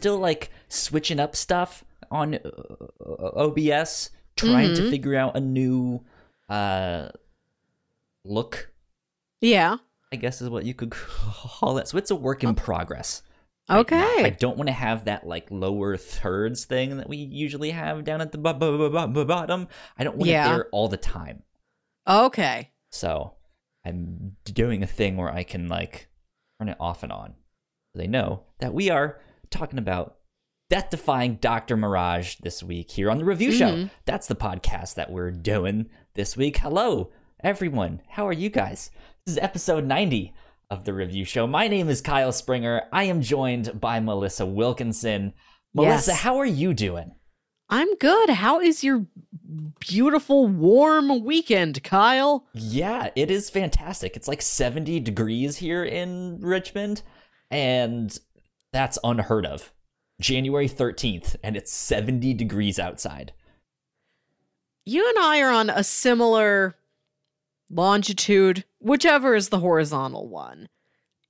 still like switching up stuff on uh, OBS, trying to Mhm. figure out a new uh look. Yeah. I guess is what you could call it. So it's a work in progress. right now. Okay. I don't want to have that like lower thirds thing that we usually have down at the bo- bo- bo- bottom. I don't want Yeah. it there all the time. Okay. So I'm doing a thing where I can like turn it off and on. They know that we are talking about death defying Dr. Mirage this week here on the review show. Mhm. That's the podcast that we're doing this week. Hello, everyone. How are you guys? This is episode 90 of the review show. My name is Kyle Springer. I am joined by Melissa Wilkinson. Melissa, Yes. how are you doing? I'm good. How is your beautiful warm weekend, Kyle? Yeah, it is fantastic. It's like 70 degrees here in Richmond, and that's unheard of. January 13th, and it's 70 degrees outside. You and I are on a similar longitude, whichever is the horizontal one.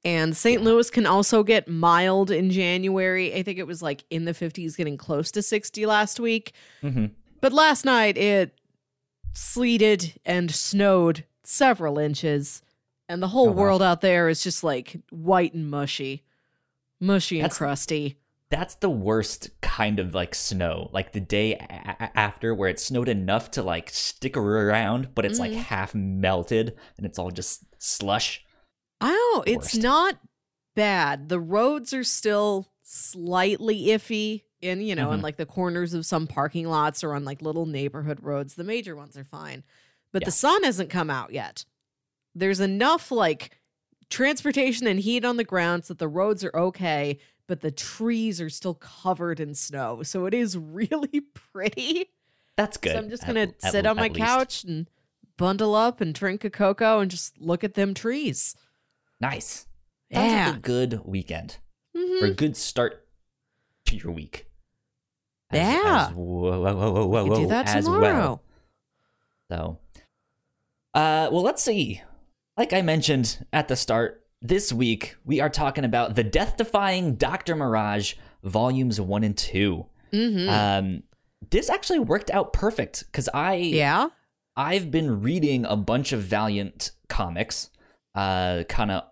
And St. Yeah. Louis can also get mild in January. I think it was like in the 50s, getting close to 60 last week. hmm But last night it sleeted and snowed several inches, and the whole Oh, wow. world out there is just like white and mushy, mushy and That's- crusty. That's the worst kind of like snow, like the day a- after where it snowed enough to like stick around, but it's like Mhm. half melted and it's all just slush. I don't. It's not bad. The roads are still slightly iffy in you know in Mhm. like the corners of some parking lots or on like little neighborhood roads. The major ones are fine, but Yeah. the sun hasn't come out yet. There's enough like transportation and heat on the ground so that the roads are okay, but the trees are still covered in snow. So it is really pretty. That's good. So I'm just gonna at- sit on my at least. couch and bundle up and drink a cocoa and just look at them trees. Nice. Sounds Yeah. like a good weekend. Mhm. or a good start to your week. Yeah. As, whoa, whoa, whoa, whoa, whoa, We do that as tomorrow. well. So, uh, well, let's see. Like I mentioned at the start, this week we are talking about the death-defying Doctor Mirage volumes one and 2 Mhm. Um, this actually worked out perfect because I yeah. I've been reading a bunch of Valiant comics, uh, kind of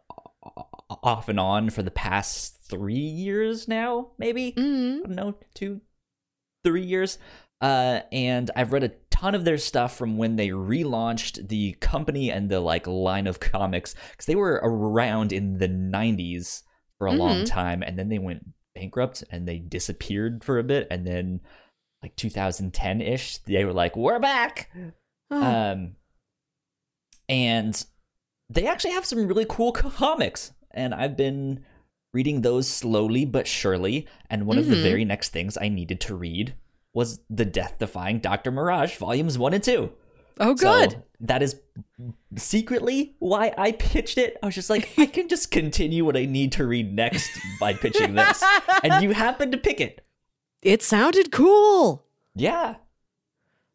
off and on for the past three years now, maybe. hmm I don't know, two, three years. Uh, and I've read a ton of their stuff from when they relaunched the company and the like line of comics because they were around in the 90s for a long Mhm. time and then they went bankrupt and they disappeared for a bit and then like 2010 ish they were like we're back Oh, um, and they actually have some really cool comics, and I've been reading those slowly but surely. And one of the Mhm. very next things I needed to read was the Death-Defying Doctor Mirage volumes one and two. oh, good. So that is secretly why I pitched it. I was just like, I can just continue what I need to read next by pitching this, and you happened to pick it. it sounded cool. Yeah.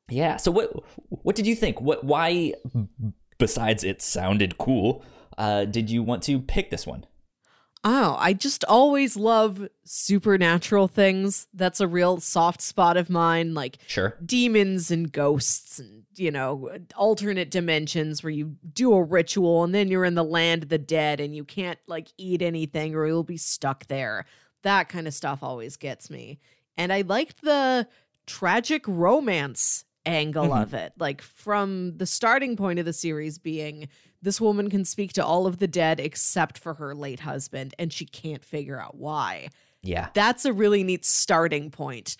Yeah. So what what did you think? What why besides it sounded cool, uh did you want to pick this one? Oh, I just always love supernatural things. That's a real soft spot of mine, like Sure. demons and ghosts and, you know, alternate dimensions where you do a ritual and then you're in the land of the dead and you can't like eat anything or you'll be stuck there. That kind of stuff always gets me. And I liked the tragic romance angle Mhm. of it. Like from the starting point of the series being this woman can speak to all of the dead except for her late husband and she can't figure out why Yeah. that's a really neat starting point.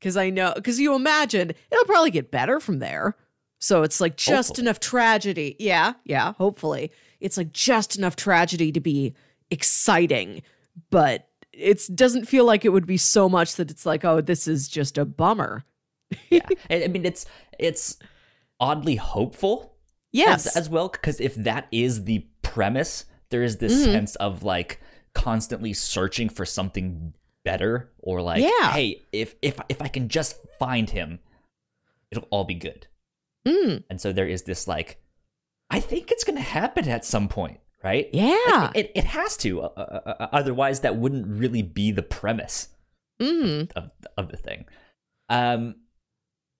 Cause I know, cause you imagine it'll probably get better from there. So it's like just Hopefully. enough tragedy. Yeah, yeah, hopefully. It's like just enough tragedy to be exciting, but it doesn't feel like it would be so much that it's like, oh, this is just a bummer. Yeah. I I mean it's it's oddly hopeful Yes. as, as well because if that is the premise, there is this Mhm. sense of like constantly searching for something better or like Yeah. hey, if if if I can just find him, it'll all be good. Mm, And so there is this like, I think it's going to happen at some point. right? Yeah. Like, it, it has to. Uh, uh, uh, otherwise, that wouldn't really be the premise hmm of of the thing. Um,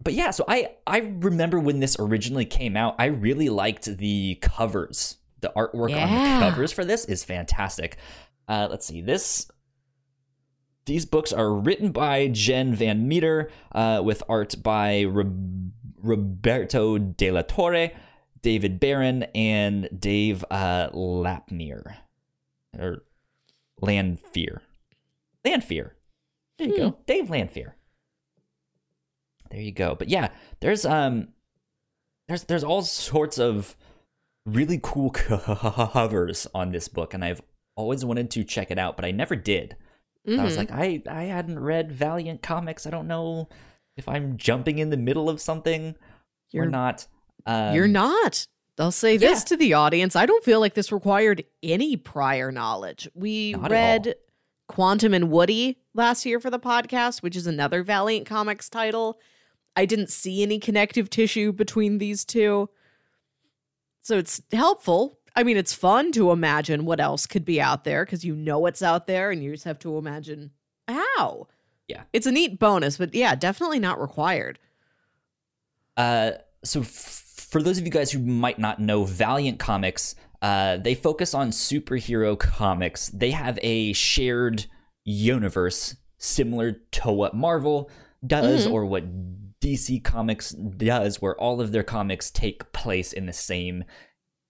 but yeah, so I I remember when this originally came out, I really liked the covers. The artwork on the covers for this is fantastic. Uh, let's see this. These books are written by Jen Van Meter, uh, with art by Rob- Roberto De La Torre, David Baron, and Dave uh, Lapnier, or Lanphear. Lanphear. There you go, Dave Lanphear. There you go. But yeah, there's um, there's there's all sorts of really cool covers on this book, and I've always wanted to check it out, but I never did. I was Mhm. like, I I hadn't read Valiant comics. I don't know if I'm jumping in the middle of something You're not. Um, You're not. I'll say this yeah. to the audience. I don't feel like this required any prior knowledge. We Not read Quantum and Woody last year for the podcast, which is another Valiant Comics title. I didn't see any connective tissue between these two. So it's helpful. I mean, it's fun to imagine what else could be out there because you know what's out there and you just have to imagine how. Yeah. It's a neat bonus, but yeah, definitely not required. Uh, so f- for those of you guys who might not know Valiant Comics, uh, they focus on superhero comics. They have a shared universe similar to what Marvel does Mhm. or what DC Comics does, where all of their comics take place in the same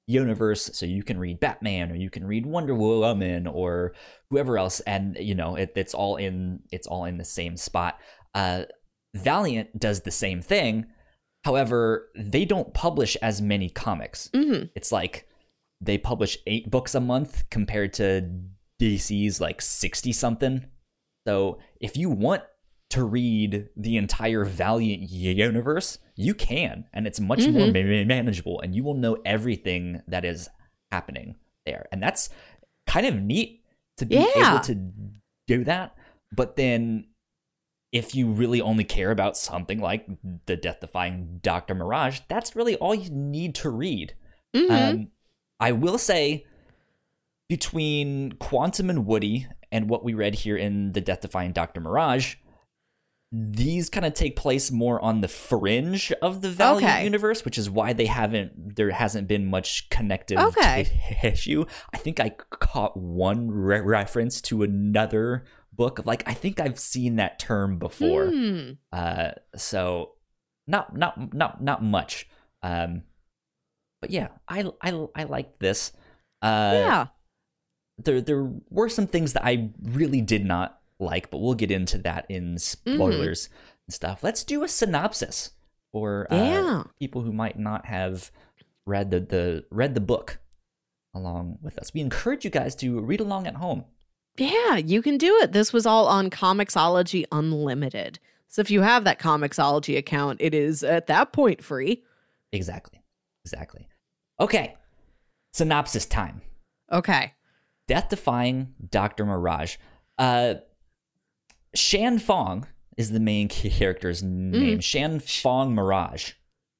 universe. So you can read Batman or you can read Wonder Woman or whoever else, and you know it, it's all in it's all in the same spot. Uh, Valiant does the same thing. However, they don't publish as many comics. hmm It's like they publish eight books a month compared to DC's like 60 something. So if you want to read the entire Valiant universe, you can, and it's much more Mhm. ma- manageable, and you will know everything that is happening there. And that's kind of neat to be Yeah. able to do that. But then if you really only care about something like the death defying Dr. Mirage, that's really all you need to read. hmm Um, I will say, between Quantum and Woody and what we read here in the Death Defying Dr. Mirage, these kind of take place more on the fringe of the Valiant Okay. universe, which is why they haven't. There hasn't been much connective Okay. issue. I think I caught one re- reference to another book. Of like I think I've seen that term before. Hmm. Uh, so not not not not much. Um, but yeah, I I I like this. Uh, yeah. there there were some things that I really did not like, but we'll get into that in spoilers and stuff. Let's do a synopsis for uh, people who might not have read the, the read the book along with us. We encourage you guys to read along at home. Yeah, you can do it. This was all on Comixology Unlimited. So if you have that Comixology account, it is at that point free. Exactly, exactly. Okay, synopsis time. Okay. Death defying Dr. Mirage. Uh, Shan Fong is the main character's name. Shan Fong Mirage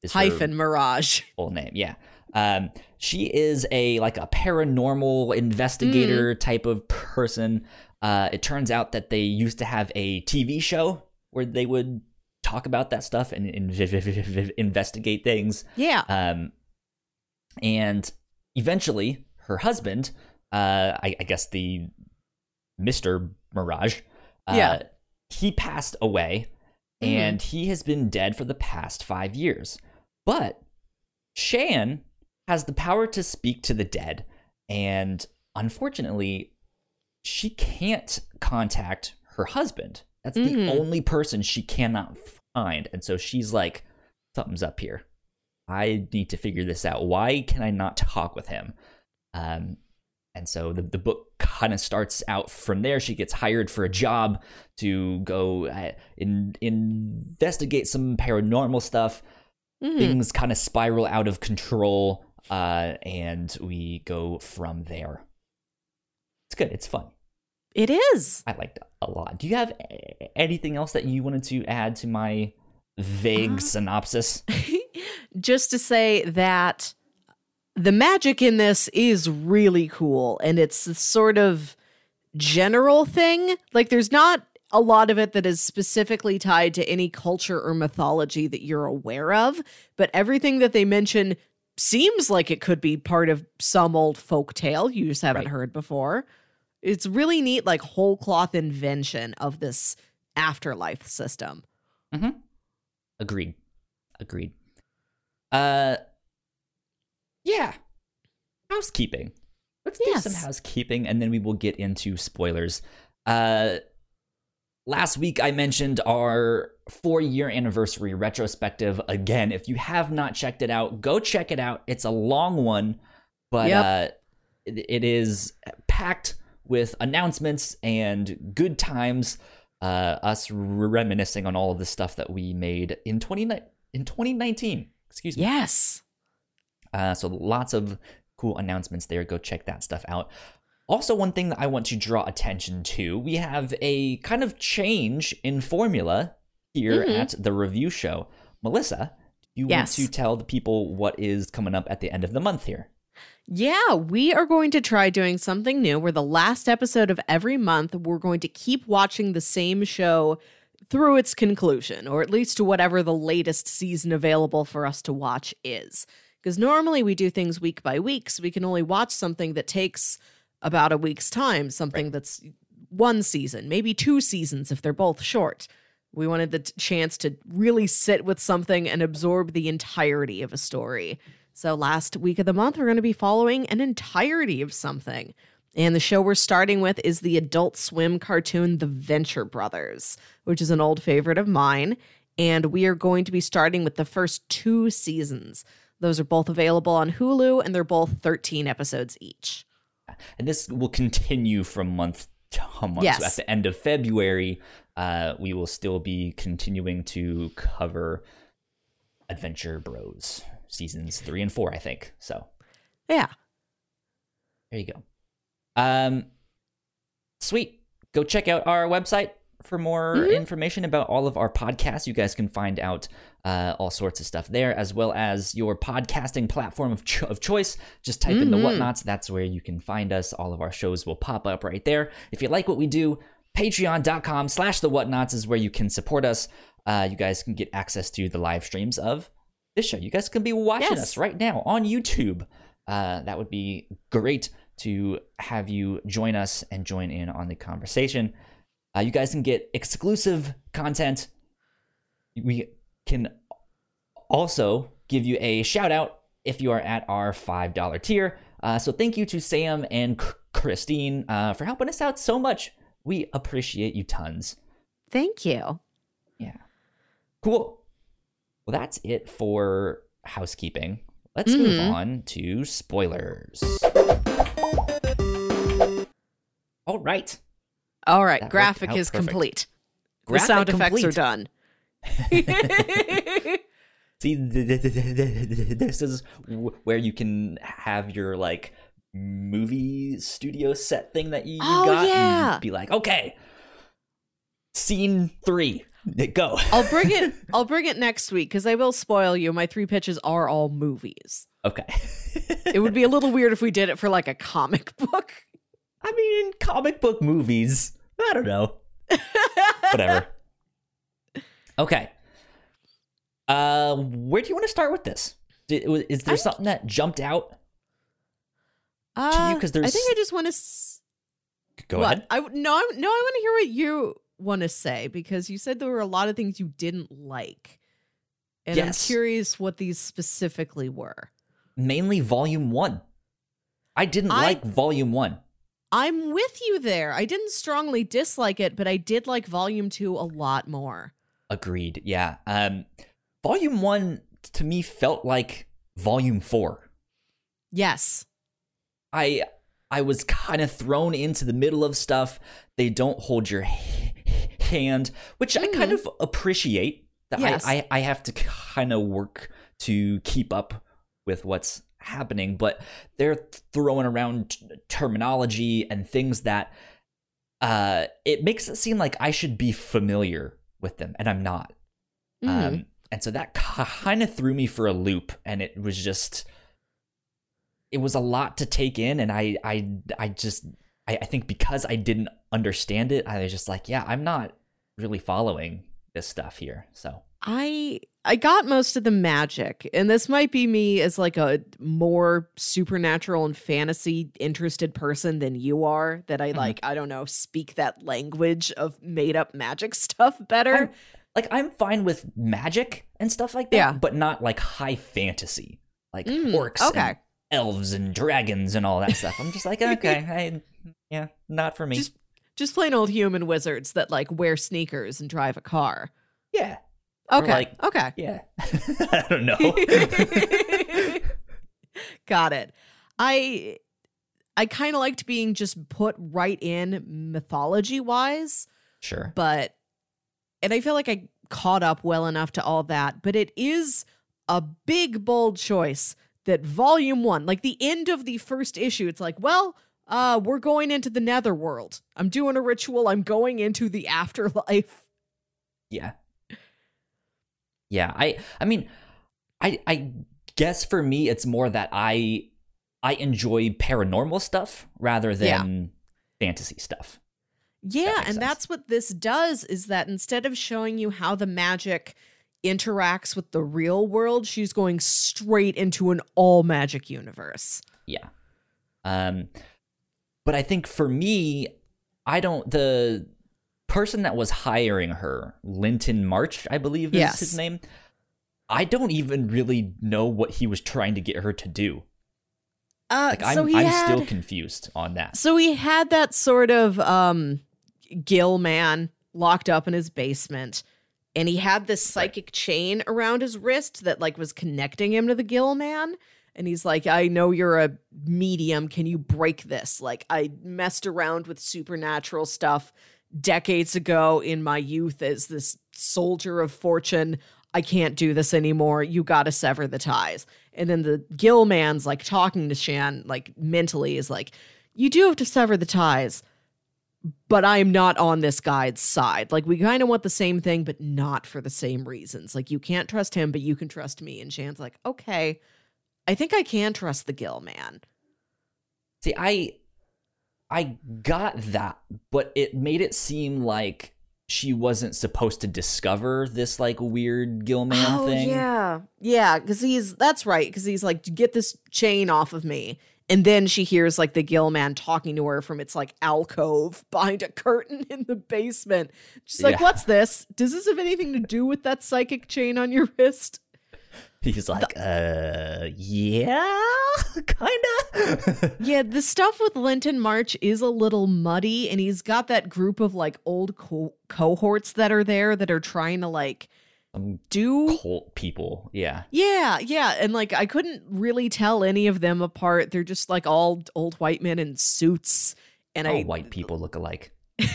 is her Hyphen Mirage. full name. Yeah. Um, she is a like a paranormal investigator type of person. Uh, it turns out that they used to have a TV show where they would talk about that stuff and, and investigate things. Yeah. Um, and eventually, her husband, uh, I, I guess the Mister Mirage, uh, Yeah. he passed away, Mhm. and he has been dead for the past five years. But Shan has the power to speak to the dead, and unfortunately, she can't contact her husband. That's the Mhm. only person she cannot find, and so she's like, "Something's up here." I need to figure this out. Why can I not talk with him? Um, and so the, the book kind of starts out from there. She gets hired for a job to go uh, in, investigate some paranormal stuff. Mhm. Things kind of spiral out of control, uh, and we go from there. It's good. It's fun. It is. I liked it a lot. Do you have anything else that you wanted to add to my vague Uh, synopsis? Just to say that the magic in this is really cool and it's a sort of general thing. Like there's not a lot of it that is specifically tied to any culture or mythology that you're aware of, but everything that they mention seems like it could be part of some old folk tale you just haven't Right. heard before. It's really neat, like whole cloth invention of this afterlife system. Agreed. Agreed. Uh yeah. Housekeeping. Let's do some housekeeping and then we will get into spoilers. Uh last week I mentioned our 4-year anniversary retrospective again. If you have not checked it out, go check it out. It's a long one, but Yep. uh it, it is packed with announcements and good times uh, us reminiscing on all of the stuff that we made in 20, in 2019. Excuse me. Yes. Uh, so lots of cool announcements there. Go check that stuff out. Also, one thing that I want to draw attention to we have a kind of change in formula here Mhm. at the review show. Melissa, you Yes. want to tell the people what is coming up at the end of the month here? Yeah, we are going to try doing something new where the last episode of every month, we're going to keep watching the same show through its conclusion, or at least to whatever the latest season available for us to watch is. Because normally we do things week by week, so we can only watch something that takes about a week's time, something that's one season, maybe two seasons if they're both short. We wanted the t- chance to really sit with something and absorb the entirety of a story. So, last week of the month, we're going to be following an entirety of something. And the show we're starting with is the Adult Swim cartoon The Venture Brothers, which is an old favorite of mine. And we are going to be starting with the first two seasons. Those are both available on Hulu, and they're both 13 episodes each. and this will continue from month to month. Yes. So at the end of February, uh, we will still be continuing to cover Adventure Bros seasons three and four, I think. So Yeah. there you go. Um, sweet. Go check out our website for more Mhm. information about all of our podcasts. You guys can find out uh, all sorts of stuff there, as well as your podcasting platform of, cho- of choice. Just type in the Mhm. Whatnauts. That's where you can find us. All of our shows will pop up right there. If you like what we do, patreon.com slash the Whatnauts is where you can support us. Uh, you guys can get access to the live streams of this show. You guys can be watching Yes. us right now on YouTube. Uh, that would be great to have you join us and join in on the conversation. Uh, you guys can get exclusive content. We can also give you a shout out if you are at our $5 tier. Uh, so thank you to Sam and Christine uh, for helping us out so much. We appreciate you tons. Thank you. Yeah. Cool. Well, that's it for housekeeping. Let's move Mhm. on to spoilers. All right. All right. That graphic is perfect. complete. Graphic the sound effects are done. See, th- th- th- th- th- this is where you can have your like movie studio set thing that you, you Oh, got. yeah. And be like, okay, scene three, go. I'll bring it. I'll bring it next week because I will spoil you. My three pitches are all movies. okay. It would be a little weird if we did it for like a comic book. I mean, comic book movies. I don't know. Whatever. Okay. Uh, where do you want to start with this? Is there I- something that jumped out? Uh, 'cause I there's- I think I just want to. S- Go what? ahead. I no, I'm, no. I want to hear what you want to say because you said there were a lot of things you didn't like, and I'm curious what these specifically were. Mainly volume one. I didn't I- like volume one. I'm with you there. I didn't strongly dislike it, but I did like Volume Two a lot more. Agreed. Yeah. Um, volume one to me felt like volume four. Yes. I I was kind of thrown into the middle of stuff. They don't hold your h- hand, which I kind of appreciate. That Yes. I, I I have to kind of work to keep up with what's happening, but they're throwing around t- terminology and things that uh it makes it seem like I should be familiar with them, and I'm not. Mhm. Um, and so that kind of threw me for a loop, and it was just it was a lot to take in, and I I I just I, I think because I didn't understand it, I was just like, yeah, I'm not really following this stuff here. So I I got most of the magic, and this might be me as like a more supernatural and fantasy interested person than you are. That I Mhm. like, I don't know, speak that language of made up magic stuff better. I'm- like I'm fine with magic and stuff like that, Yeah. but not like high fantasy, like Mm, orcs, okay. and elves, and dragons, and all that stuff. I'm just like, okay, I, yeah, not for me. Just- Just plain old human wizards that like wear sneakers and drive a car. yeah, Okay. like- okay. yeah. I don't know. Got it. I I kind of liked being just put right in mythology wise, sure. but and I feel like I caught up well enough to all that, but it is a big bold choice that volume 1, like the end of the first issue, it's like, well, uh we're going into the netherworld. I'm doing a ritual. I'm going into the afterlife. Yeah. Yeah, I I mean I I guess for me it's more that I I enjoy paranormal stuff rather than fantasy stuff. Yeah, makes and sense. that's what this does is that instead of showing you how the magic interacts with the real world, she's going straight into an all magic universe. Yeah. Um but I think for me I don't the person that was hiring her, Linton March, I believe is Yes. his name. I don't even really know what he was trying to get her to do. Uh Like I'm he I'm had, still confused on that. So he had that sort of um Gill man locked up in his basement and he had this psychic chain around his wrist that like was connecting him to the Gill man and he's like I know you're a medium can you break this like I messed around with supernatural stuff decades ago in my youth as this soldier of fortune I can't do this anymore you got to sever the ties and then the Gill man's like talking to Shan like mentally is like you do have to sever the ties but I am not on this guy's side. Like we kind of want the same thing, but not for the same reasons. Like you can't trust him, but you can trust me. And Shan's like, okay, I think I can trust the Gill man. See, I I got that, but it made it seem like she wasn't supposed to discover this like weird Gill man oh, thing. Oh, yeah, yeah, because he's that's right. Because he's like, get this chain off of me. And then she hears like the Gill man talking to her from its like alcove behind a curtain in the basement. She's like, Yeah. "What's this? Does this have anything to do with that psychic chain on your wrist?" He's like, uh, yeah, kinda. Yeah, the stuff with Linton March is a little muddy, and he's got that group of like old co- cohorts that are there that are trying to like Some do. cult people, yeah. Yeah, yeah, and like I couldn't really tell any of them apart. They're just like all old white men in suits, and All I white people look alike.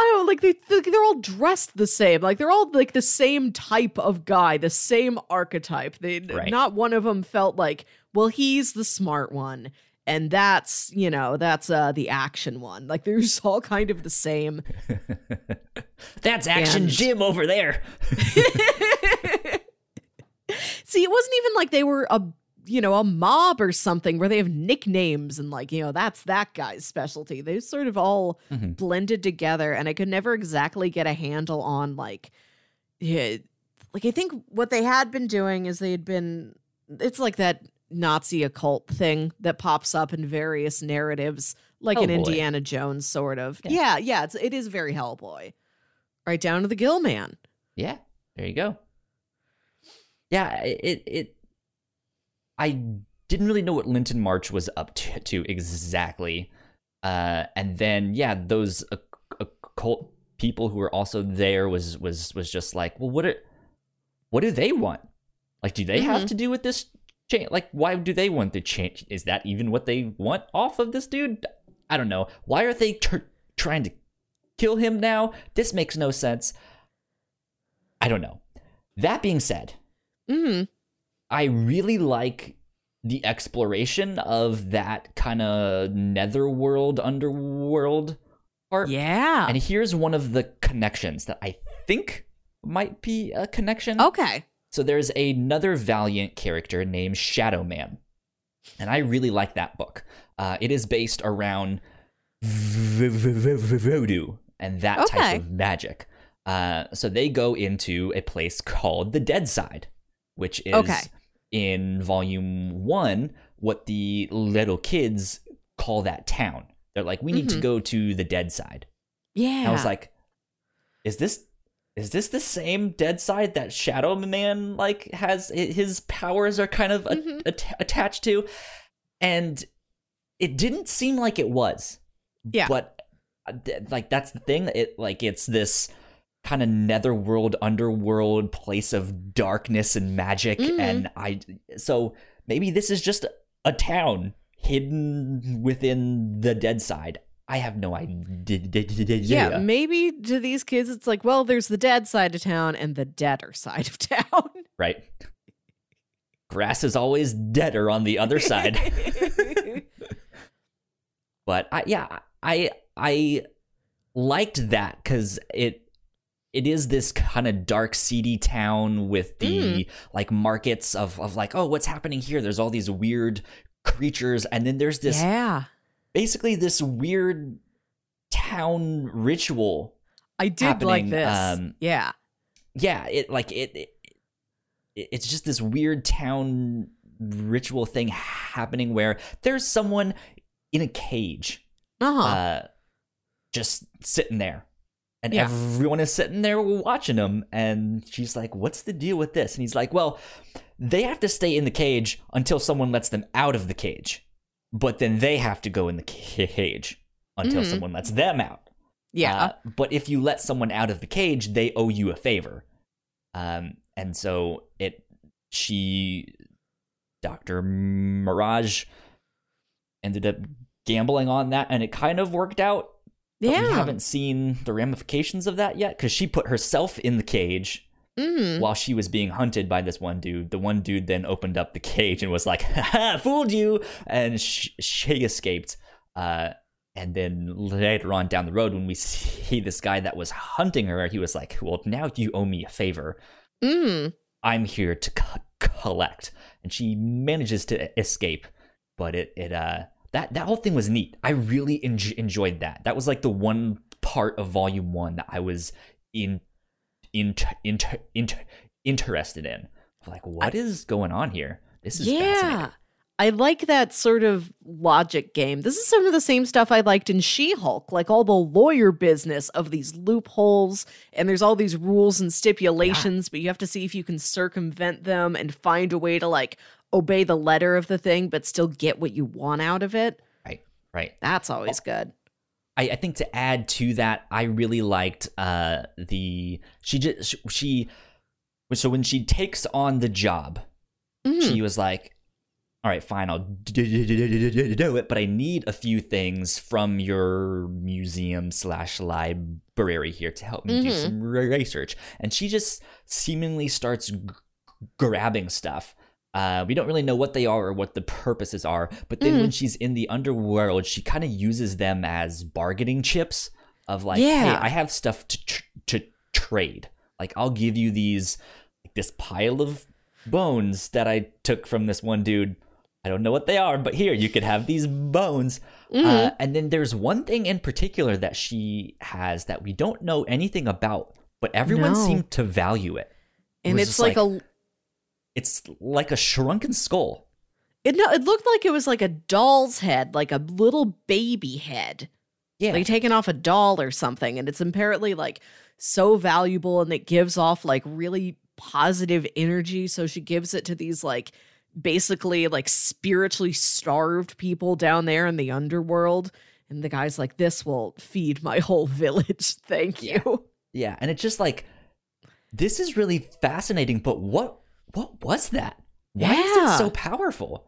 I don't like they they're all dressed the same. Like they're all like the same type of guy, the same archetype. They Right. not one of them felt like, well, he's the smart one. And that's, you know, that's uh the action one. Like they're just all kind of the same. That's Action And- Jim over there. See, it wasn't even like they were a you know, a mob or something where they have nicknames and like, you know, that's that guy's specialty. They sort of all Mhm. blended together and I could never exactly get a handle on like yeah, like I think what they had been doing is they had been it's like that Nazi occult thing that pops up in various narratives like an Hellboy. Indiana Jones sort of. Yeah. Yeah, yeah, it's it is very Hellboy. Right down to the Gill man. Yeah, there you go. Yeah, it it I didn't really know what Linton March was up to, to exactly. Uh and then yeah, those occ- occult people who were also there was was was just like, "Well, what are, what do they want? Like do they have Mhm. to do with this change? Like why do they want the change? Is that even what they want off of this dude? I don't know. Why are they tr- trying to kill him now? This makes no sense. I don't know. That being said, Mm-hmm. I really like the exploration of that kind of netherworld, underworld part. Yeah. And here's one of the connections that I think might be a connection. okay. So there's another Valiant character named Shadow Man, and I really like that book. Uh, it is based around v- v- v- voodoo and that Okay. type of magic. Uh, so they go into a place called the Dead Side, which is Okay. In volume one what the little kids call that town. They're like, we need to Mhm. go to the Dead Side. Yeah. And I was like, is this is this the same dead side that Shadow Man like has his powers are kind of a- Mhm. at- attached to? And it didn't seem like it was. Yeah. But uh, like that's the thing. It like it's this kind of netherworld, underworld place of darkness and magic, Mhm. and I so maybe this is just a town hidden within the dead side. I have no idea. yeah, maybe to these kids, it's like, well, there's the dead side of town and the deader side of town. right? Grass is always deader on the other side. but I, yeah, I I liked that because it it is this kind of dark, seedy town with the like markets of of like, oh, what's happening here? There's all these weird creatures, and then there's this yeah. basically this weird town ritual I did like this. um, yeah. yeah it like it, it it's just this weird town ritual thing happening where there's someone in a cage Uh-huh. uh just sitting there and Yeah. everyone is sitting there watching him and she's like what's the deal with this and he's like well they have to stay in the cage until someone lets them out of the cage but then they have to go in the cage until Mhm. someone lets them out yeah. uh, but if you let someone out of the cage, they owe you a favor. Um, and so it, she, Dr. Mirage ended up gambling on that and it kind of worked out. But yeah. we haven't seen the ramifications of that yet because she put herself in the cage Mhm. while she was being hunted by this one dude. The one dude then opened up the cage and was like, "Ha, fooled you!" And sh- she escaped. Uh, and then later on down the road, when we see this guy that was hunting her, he was like, "Well, now you owe me a favor. Mm. I'm here to co- collect." And she manages to escape, but it it uh that that whole thing was neat. I really en- enjoyed that. That was like the one part of Volume One that I was in in, in, in interested in. Like, what is going on here? This is Yeah. fascinating. I like that sort of logic game. This is some of the same stuff I liked in She Hulk, like all the lawyer business of these loopholes, and there's all these rules and stipulations, but you have to see if you can circumvent them and find a way to like obey the letter of the thing, but still get what you want out of it. Right, right. That's always good. I, I think to add to that, I really liked uh the she just she so when she takes on the job, Mhm. she was like, "All right, fine, I'll do do it, but I need a few things from your museum slash library here to help me do Mhm. some research." And she just seemingly starts g- grabbing stuff. Uh, we don't really know what they are or what the purposes are, but then Mhm. when she's in the underworld, she kind of uses them as bargaining chips of like, "Hey, I have stuff to tr- to trade. Like, I'll give you these like this pile of bones that I took from this one dude. I don't know what they are, but here you could have these bones. Mhm. Uh, and then there's one thing in particular that she has that we don't know anything about, but everyone No. seemed to value it. It and was it's just like, a it's like a shrunken skull. it no, it looked like it was like a doll's head, like a little baby head. Yeah, like taken off a doll or something and it's apparently like so valuable and it gives off like really positive energy so she gives it to these like basically like spiritually starved people down there in the underworld and the guy's like this will feed my whole village thank you yeah, and it's just like this is really fascinating. But what what was that? Why is it so powerful?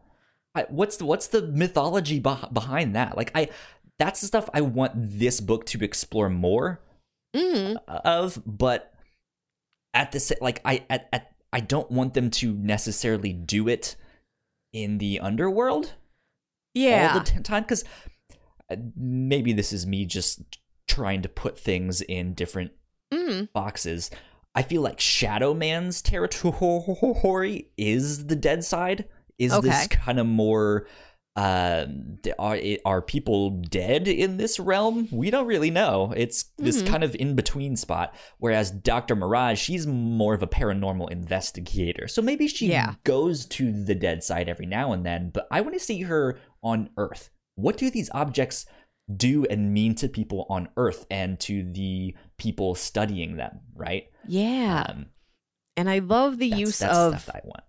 I, what's the what's the mythology beh- behind that? Like I, that's the stuff I want this book to explore more mm, of. But at the sa- like I at, at I don't want them to necessarily do it in the underworld yeah all the t- time because maybe this is me just trying to put things in different mm, boxes. I feel like Shadow Man's territory is the dead side. Is Okay. this kind of more um are are people dead in this realm we don't really know it's this Mhm. kind of in between spot whereas dr mirage she's more of a paranormal investigator so maybe she Yeah. goes to the dead side every now and then but i want to see her on earth what do these objects do and mean to people on earth and to the people studying them right Yeah. um and I love the that's, use that's of stuff that i want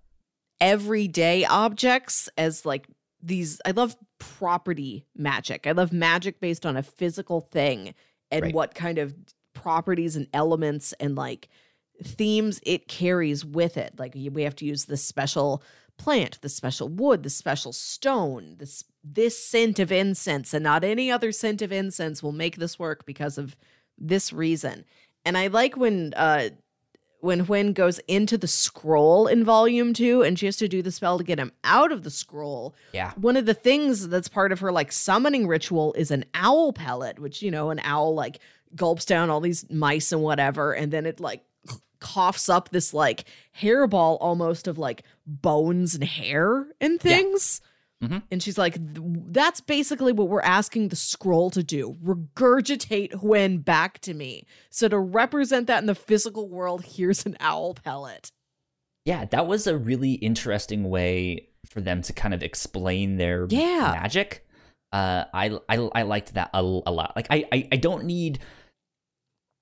everyday objects as like these I love property magic. I love magic based on a physical thing and Right. what kind of properties and elements and like themes it carries with it. Like we have to use this special plant, the special wood, the special stone, this this scent of incense and not any other scent of incense will make this work because of this reason. And I like when uh when Hwen goes into the scroll in volume two and she has to do the spell to get him out of the scroll. yeah One of the things that's part of her like summoning ritual is an owl pellet, which, you know, an owl like gulps down all these mice and whatever, and then it like coughs up this like hairball almost of like bones and hair and Yeah. Mhm. And she's like, that's basically what we're asking the scroll to do regurgitate Hwen back to me. So, to represent that in the physical world, here's an owl pellet. Yeah, that was a really interesting way for them to kind of explain their Yeah. magic. Uh, I, I I liked that a, a lot. Like I, I I don't need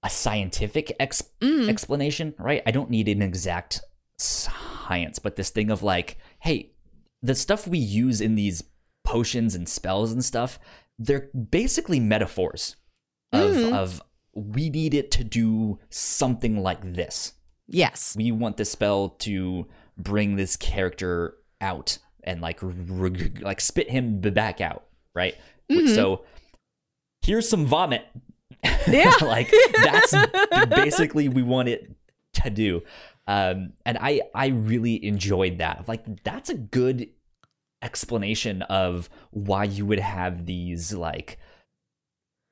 a scientific ex- Mm. explanation, right? I don't need an exact science, but this thing of like, hey, the stuff we use in these potions and spells and stuff, they're basically metaphors of Mhm. of we need it to do something like this Yes. we want the spell to bring this character out and like like spit him back out, right? Mhm. So here's some vomit. Yeah. like that's basically we want it to do. Um and I I really enjoyed that. Like that's a good explanation of why you would have these like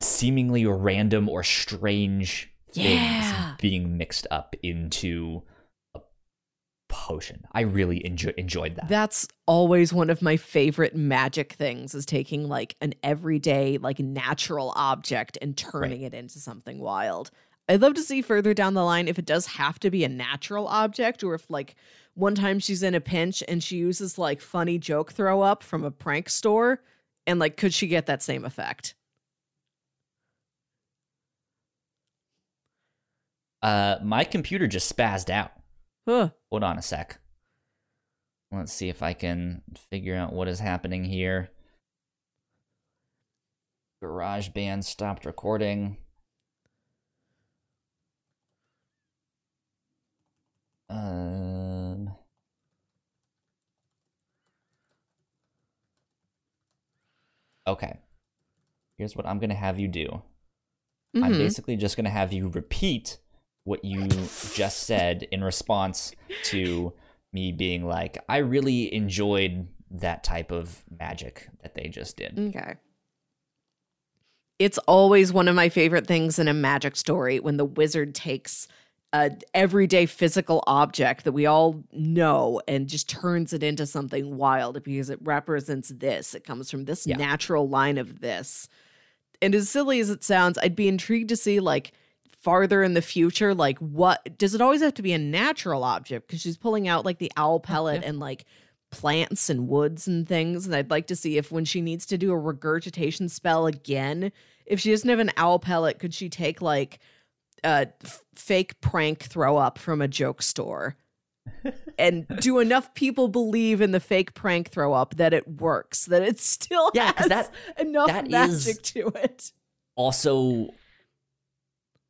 seemingly random or strange Yeah. things being mixed up into a potion. I really enjoy- enjoyed that. That's always one of my favorite magic things is taking like an everyday, like natural object and turning it into something wild. I'd love to see further down the line if it does have to be a natural object or if like one time she's in a pinch and she uses like funny joke throw up from a prank store and like could she get that same effect? Uh, my computer just spazzed out. Huh. Hold on a sec. Let's see if I can figure out what is happening here. GarageBand stopped recording. Um. Okay. Here's what I'm going to have you do. I'm Mhm. basically just going to have you repeat what you just said in response to me being like, I really enjoyed that type of magic that they just did. Okay. It's always one of my favorite things in a magic story when the wizard takes a everyday physical object that we all know and just turns it into something wild because it represents this. It comes from this Yeah. natural line of this. And as silly as it sounds, I'd be intrigued to see like farther in the future like what does it always have to be a natural object because she's pulling out like the owl oh, pellet yeah. and like plants and woods and things and i'd like to see if when she needs to do a regurgitation spell again if she doesn't have an owl pellet could she take like a fake prank throw up from a joke store. And do enough people believe in the fake prank throw up that it works that it still Yeah, has that- enough that magic to it. Also,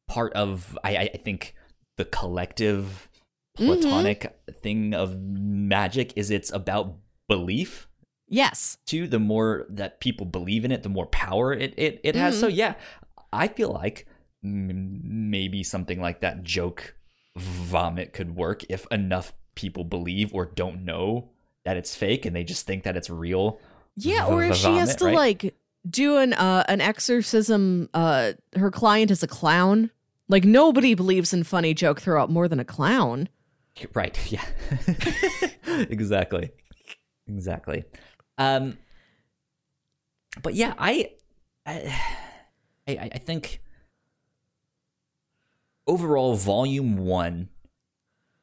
part of, I, I think, the collective mm-hmm. platonic thing of magic is it's about belief. Yes. Too the more that people believe in it the more power it it, it has. So mm-hmm. yeah i feel like m- maybe something like that joke vomit could work if enough people believe or don't know that it's fake and they just think that it's real Yeah, v- or if she has to right? like do an uh an exorcism uh her client is a clown Like nobody believes in funny joke throughout more than a clown. Right. Yeah. exactly. Exactly. Um but yeah, I I I, I think overall volume 1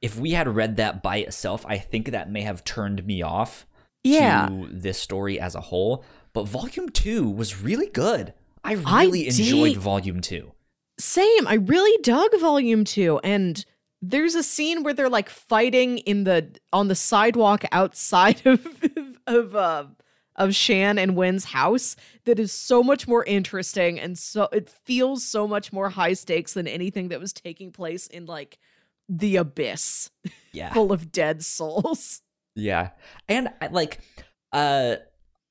if we had read that by itself, I think that may have turned me off Yeah. to this story as a whole. But volume two was really good. I I really enjoyed did- volume two. Same. I really dug volume 2 and there's a scene where they're like fighting in the on the sidewalk outside of of uh of Shan and Hwen's house that is so much more interesting and so it feels so much more high stakes than anything that was taking place in like the abyss Yeah. full of dead souls. Yeah. And like uh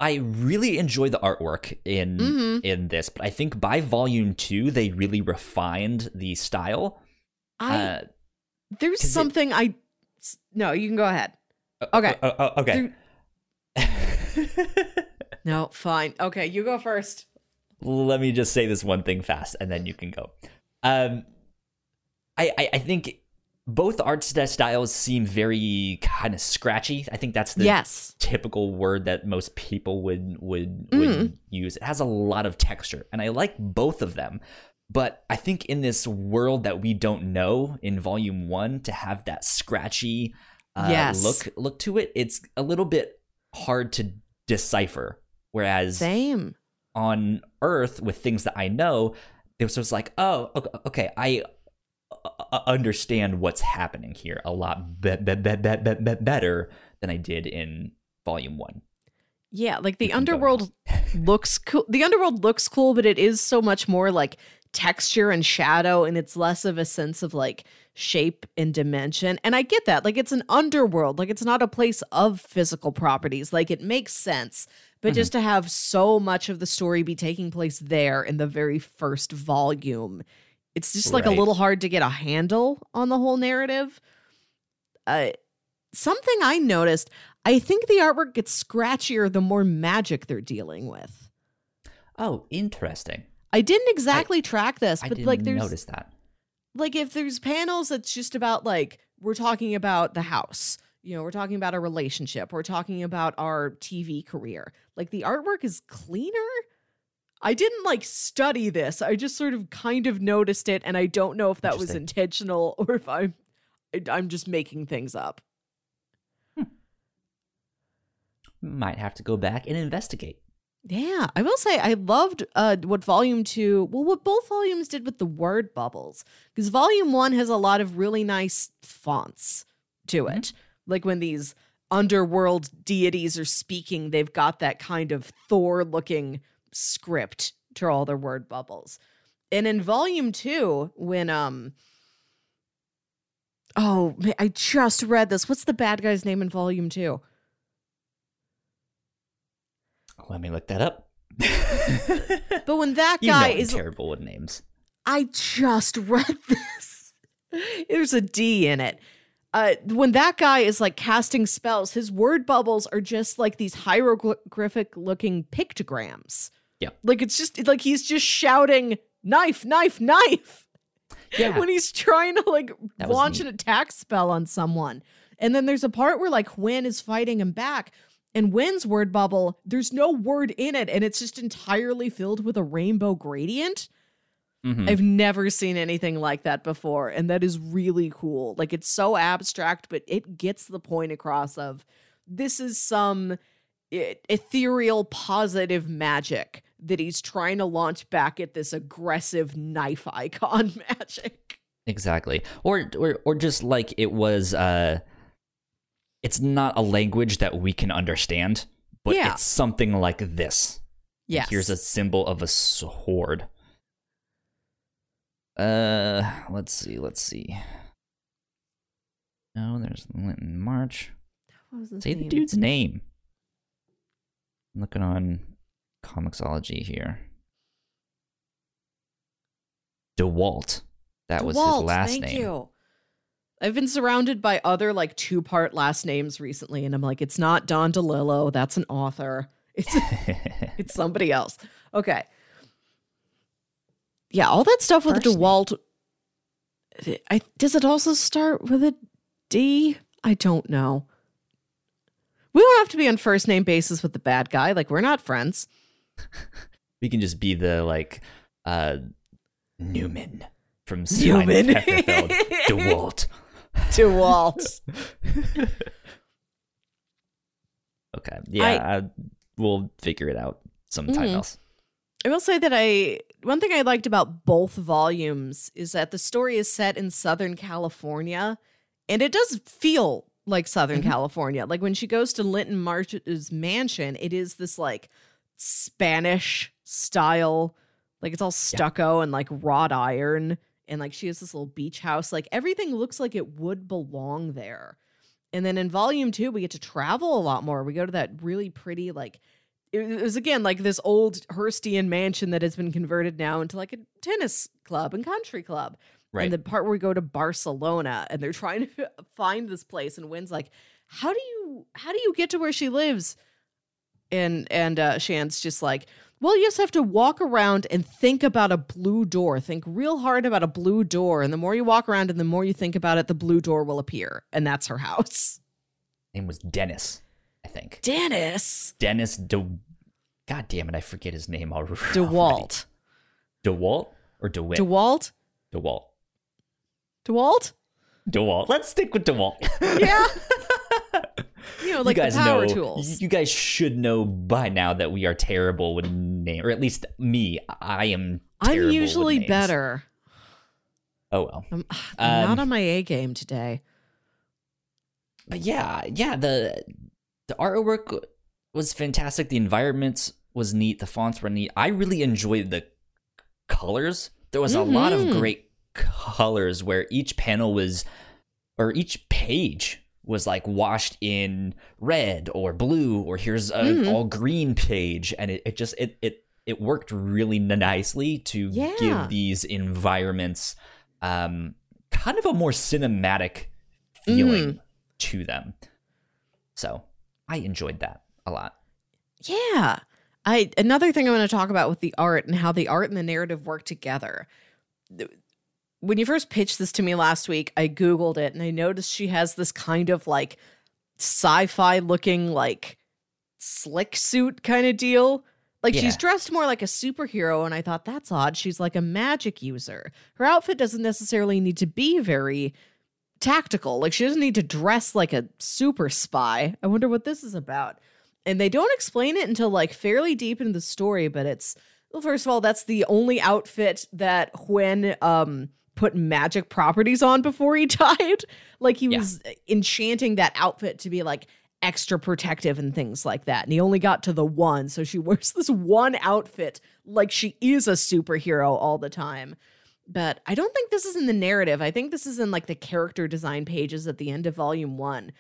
I really enjoy the artwork in Mhm. in this, but I think by volume 2 they really refined the style. I uh there's 'cause it- something I No, you can go ahead. Okay. uh, uh, okay. No, fine. Okay, you go first. let me just say this one thing fast and then you can go um i i, I think both art styles seem very kind of scratchy i think that's the yes. typical word that most people would would would use it has a lot of texture and i like both of them but i think in this world that we don't know in volume one to have that scratchy uh, Yes. look look to it it's a little bit hard to decipher whereas Same. on Earth with things that I know, it was just like, oh, okay, I uh, uh, understand what's happening here a lot be- be- be- be- be- be- better than I did in Volume One. Yeah, like the You can go underworld looks cool. The underworld looks cool, but it is so much more like texture and shadow, and it's less of a sense of like shape and dimension. And I get that. Like it's an underworld, like it's not a place of physical properties. Like it makes sense. But Mhm. just to have so much of the story be taking place there in the very first volume, it's just like a little hard to get a handle on the whole narrative. Uh, something I noticed, I think the artwork gets scratchier the more magic they're dealing with. Oh, interesting. I didn't exactly track this, I but like there's notice that. like if there's panels that's just about like we're talking about the house. You know we're talking about a relationship. We're talking about our tv career. Like the artwork is cleaner? I didn't like study this. I just sort of kind of noticed it and i don't know if that was intentional or if i'm i'm just making things up. Hmm. Might have to go back and investigate. Yeah, I will say I loved uh what volume 2, well what both volumes did with the word bubbles because volume 1 has a lot of really nice fonts to it. Like when these underworld deities are speaking, they've got that kind of Thor looking script to all their word bubbles. And in volume 2 when um Oh, I just read this. What's the bad guy's name in volume 2? Let me look that up. But when that you know guy is terrible with names. I just read this. There's a D in it. Uh, when that guy is like casting spells, his word bubbles are just like these hieroglyphic looking pictograms. Yeah. Like it's just like he's just shouting knife, knife, knife Yeah. when he's trying to like That launch an attack spell on someone. And then there's a part where like Hwen is fighting him back, and Hwen's word bubble, there's no word in it, and it's just entirely filled with a rainbow gradient. Mhm. I've never seen anything like that before, and that is really cool. Like it's so abstract, but it gets the point across of this is some ethereal positive magic that he's trying to launch back at this aggressive knife icon magic. Exactly. Or or or just like it was uh it's not a language that we can understand, but Yeah. it's something like this. Yes. Here's a symbol of a sword. Uh let's see, let's see. No, there's Linton March. What was his Say the dude's name. I'm looking on Comixology here. DeWalt. That was his last thank name. You. I've been surrounded by other like two part last names recently, and I'm like, it's not Don DeLillo. That's an author. It's it's somebody else. Okay. Yeah, all that stuff with First. DeWalt I, does it also start with a D? I don't know. We don't have to be on first name basis with the bad guy. Like we're not friends. We can just be the like uh Newman from Newman. Seinfeld. DeWalt. DeWalt. Okay. Yeah, I, we'll figure it out sometime Mhm. else. I will say that I one thing I liked about both volumes is that the story is set in Southern California, and it does feel like Southern Mhm. California. Like when she goes to Linton March's mansion, it is this like Spanish style, like it's all stucco and like wrought iron, and like she has this little beach house. Like everything looks like it would belong there. And then in volume two, we get to travel a lot more. We go to that really pretty like it was again like this old Hearstian mansion that has been converted now into like a tennis club and country club. Right. And the part where we go to Barcelona and they're trying to find this place and Hwen's like, how do you how do you get to where she lives? And and uh Shan's just like, well, you just have to walk around and think about a blue door. Think real hard about a blue door. And the more you walk around and the more you think about it, the blue door will appear. And that's her house. name was Dennis, I think. Dennis Dennis De. God damn it, I forget his name already. DeWalt. DeWalt or DeWitt? DeWalt? DeWalt. DeWalt? DeWalt. Let's stick with DeWalt. Yeah. You know, like you guys power know, tools. You guys should know by now that we are terrible with names, or at least me. I am. I'm usually better. Oh well. I'm, I'm Um, not on my A game today. but yeah, yeah, the the artwork was fantastic. The environment was neat. The fonts were neat. I really enjoyed the colors. There was a lot of Mhm. great colors where each panel was or each page was like washed in red or blue or here's an Mhm. all green page and it, it just it it it worked really nicely to Yeah. give these environments um kind of a more cinematic feeling to them. So I enjoyed that a lot. Yeah. I another thing I want to talk about with the art and how the art and the narrative work together. When you first pitched this to me last week, I googled it and I noticed she has this kind of like sci-fi looking like slick suit kind of deal. Like she's dressed more like a superhero and I thought that's odd. She's like a magic user. Her outfit doesn't necessarily need to be very tactical. Like she doesn't need to dress like a super spy. I wonder what this is about and they don't explain it until like fairly deep into the story but it's well first of all that's the only outfit that Hwen um put magic properties on before he died. Like he Yeah. was enchanting that outfit to be like extra protective and things like that. And he only got to the one so she wears this one outfit like she is a superhero all the time. But i don't think this is in the narrative. I think this is in like the character design pages at the end of volume one.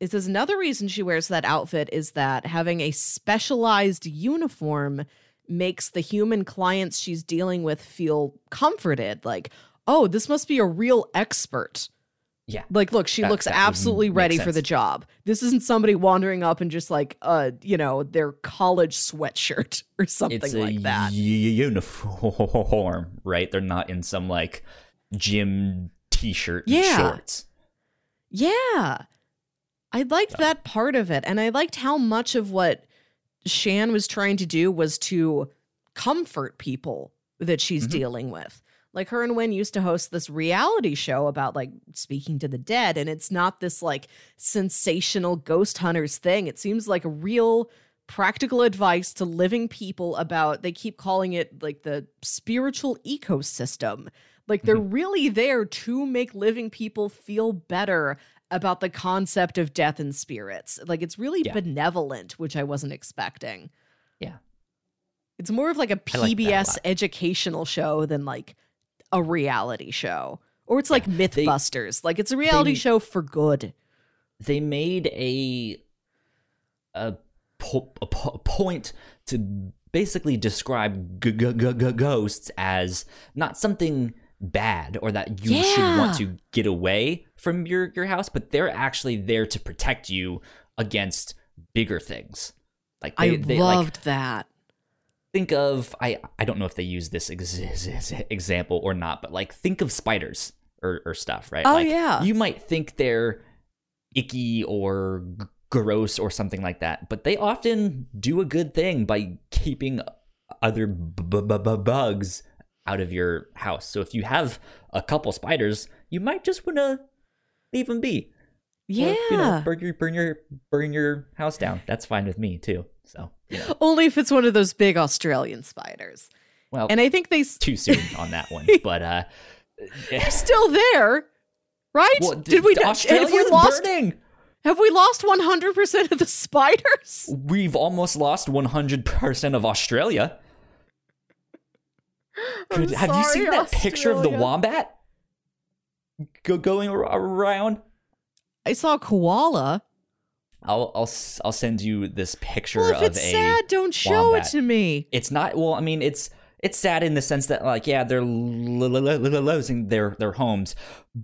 It says another reason she wears that outfit is that having a specialized uniform makes the human clients she's dealing with feel comforted. Like, oh, this must be a real expert. Yeah. Like, look, she That- looks that absolutely ready for the job. This isn't somebody wandering up and just like, uh, you know, their college sweatshirt or something it's like that. uniform, right? They're not in some like gym t-shirt Yeah. shorts. Yeah. I liked that part of it. And I liked how much of what Shan was trying to do was to comfort people that she's Mhm. dealing with. Like her and Hwen used to host this reality show about like speaking to the dead, and it's not this like sensational ghost hunters thing. It seems like a real practical advice to living people about they keep calling it like the spiritual ecosystem. Like they're mm-hmm. really there to make living people feel better about the concept of death and spirits. Like it's really Yeah. benevolent, which I wasn't expecting. Yeah. It's more of like a I like a PBS educational show than like a reality show. Or it's like they- Mythbusters. like it's a reality they- show for good. They made a a, po- a po- point to basically describe g- g- g- ghosts as not something bad or that you should want to get away from your your house, but they're actually there to protect you against bigger things. Like they, I they like loved that. Think of I I don't know if they use this ex- ex- example or not, but like think of spiders. or, or stuff, right? Oh, like, yeah. You might think they're icky or g- gross or something like that, but they often do a good thing by keeping other b- b- b- bugs out of your house. So if you have a couple spiders, you might just want to leave them be. Or, Yeah. you know, burn your burn your burn your house down. That's fine with me too. So, Only if it's one of those big Australian spiders. well, And I think they too soon on that one, but uh, they're still there, right? well, Did we have we Australia's lost burning? have we lost 100% of the spiders? We've almost lost 100% of Australia. Could- have you seen sorry, that picture of the wombat go, going around? I saw a koala. I'll I'll I'll send you this picture Well, if of it's a. sad, don't show wombat. it to me. It's not. Well, I mean, it's it's sad in the sense that like yeah, they're losing their their homes,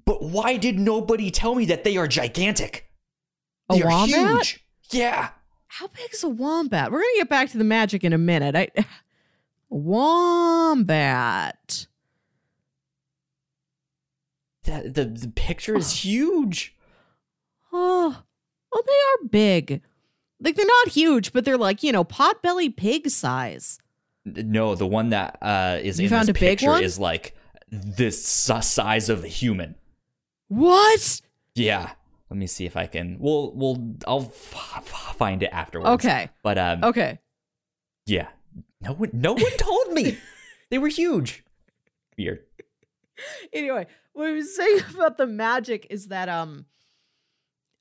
but why did nobody tell me that they are gigantic? A They are wombat? huge. Yeah. How big is a wombat? We're gonna get back to the magic in a minute. I wombat. The, the the picture is huge. Oh, well, they are big. Like they're not huge, but they're like you know potbelly pig size. No, the one that uh, is You in found this a big picture one? is like this size of a human. What? Yeah. Let me see if I can. We'll we'll I'll f- f- find it afterwards. Okay. But um Okay. yeah. No one no one told me. They were huge. Weird. anyway, what I was saying about the magic is that um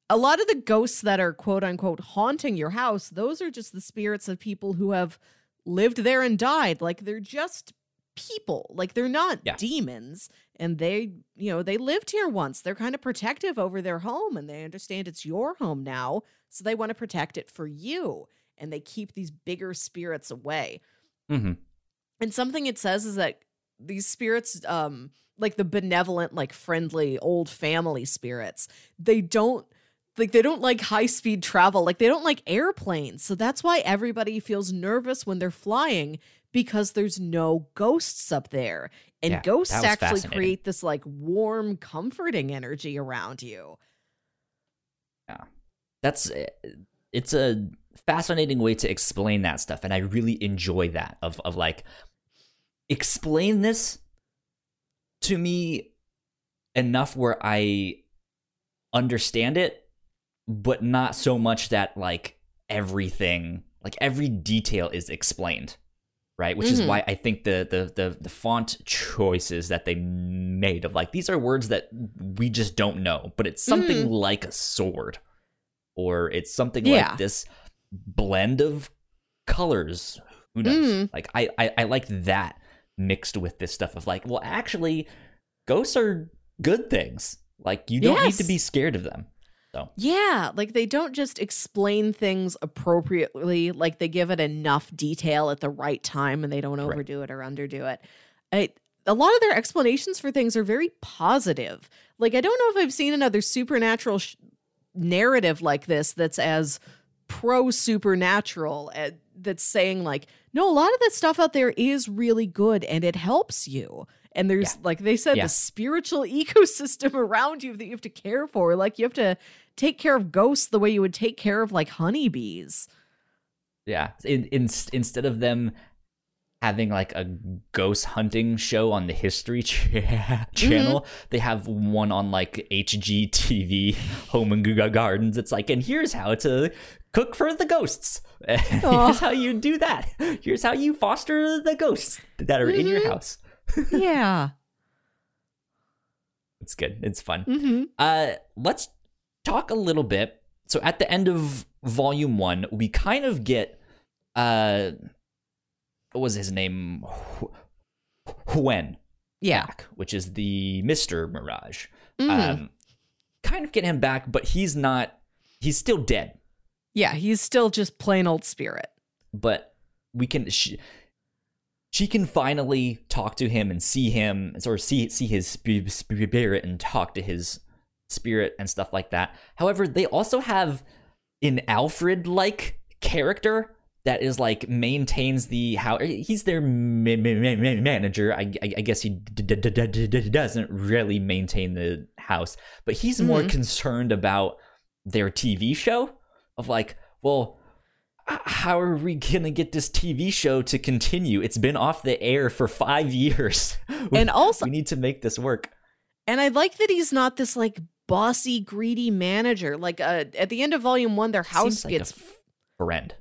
a lot of the ghosts that are quote unquote haunting your house, those are just the spirits of people who have lived there and died. Like they're just people. Like they're not Yeah. demons. And they, you know, they lived here once. They're kind of protective over their home and they understand it's your home now. So they want to protect it for you. And they keep these bigger spirits away. hmm And something it says is that these spirits, um, like the benevolent, like friendly old family spirits, they don't like they don't like high speed travel. Like they don't like airplanes. So that's why everybody feels nervous when they're flying because there's no ghosts up there. And Yeah, ghosts actually create this like warm, comforting energy around you. Yeah. That's uh, it's a fascinating way to explain that stuff and I really enjoy that of of like explain this to me enough where I understand it but not so much that like everything like every detail is explained right? Which is Mhm. why i think the, the the the font choices that they made of like these are words that we just don't know but it's something like a sword or it's something Yeah. like this blend of colors. Who knows? Mm. like I, I i like that mixed with this stuff of like well actually ghosts are good things. Like you don't need to be scared of them Yeah, like they don't just explain things appropriately, like they give it enough detail at the right time and they don't overdo it or underdo it. I, a lot of their explanations for things are very positive. Like I don't know if I've seen another supernatural sh- narrative like this that's as pro supernatural uh, that's saying like no a lot of that stuff out there is really good and it helps you and there's Yeah. like they said Yeah. the spiritual ecosystem around you that you have to care for like you have to take care of ghosts the way you would take care of like honeybees. Yeah. In, in, instead of them having like a ghost hunting show on the history cha- channel they have one on like hgtv home and Guga gardens. It's like and here's how to cook for the ghosts. Here's how you do that. Here's how you foster the ghosts that are in your Mhm. house. Yeah. It's good. It's fun. Mm-hmm. Uh, let's talk a little bit. So at the end of volume one, we kind of get uh, what was his name? Hu- Hwen yeah back, which is the Mister Mirage. Mhm. Um, kind of get him back, but he's not. He's still dead. yeah he's still just plain old spirit But we can. She, she can finally talk to him and see him, of see see his sp- spirit and talk to his spirit and stuff like that. However, they also have an Alfred like character that is like maintains the how he's their ma- ma- ma- manager. I, I, I guess he d- d- d- d- doesn't really maintain the house, but he's more Mhm. concerned about their TV show of like, well, how are we gonna get this TV show to continue? It's been off the air for five years, We- And also we need to make this work. And I like that he's not this like bossy, greedy manager. Like uh, at the end of volume one, their house like gets friend.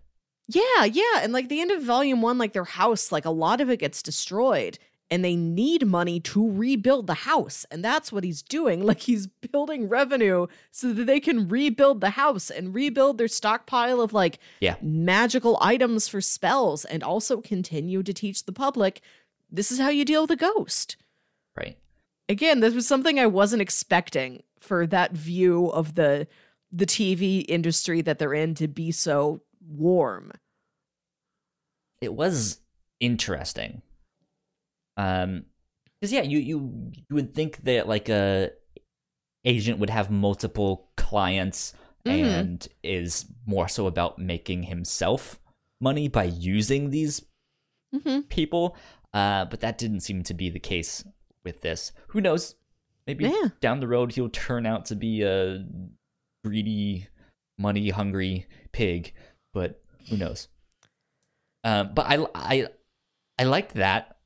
yeah, yeah, and like the end of volume one, like their house, like a lot of it gets destroyed, and they need money to rebuild the house, and that's what he's doing. Like he's building revenue so that they can rebuild the house and rebuild their stockpile of like Yeah. magical items for spells, and also continue to teach the public this is how you deal with a ghost Right. Again this was something i wasn't expecting for that view of the the tv industry that they're in to be so warm it was interesting. Um, because yeah, you you you would think that like a agent would have multiple clients Mhm. and is more so about making himself money by using these mm-hmm. people. Uh, but that didn't seem to be the case with this. Who knows? Maybe Yeah. down the road he'll turn out to be a greedy, money hungry pig. But who knows? Um, but I I I liked that.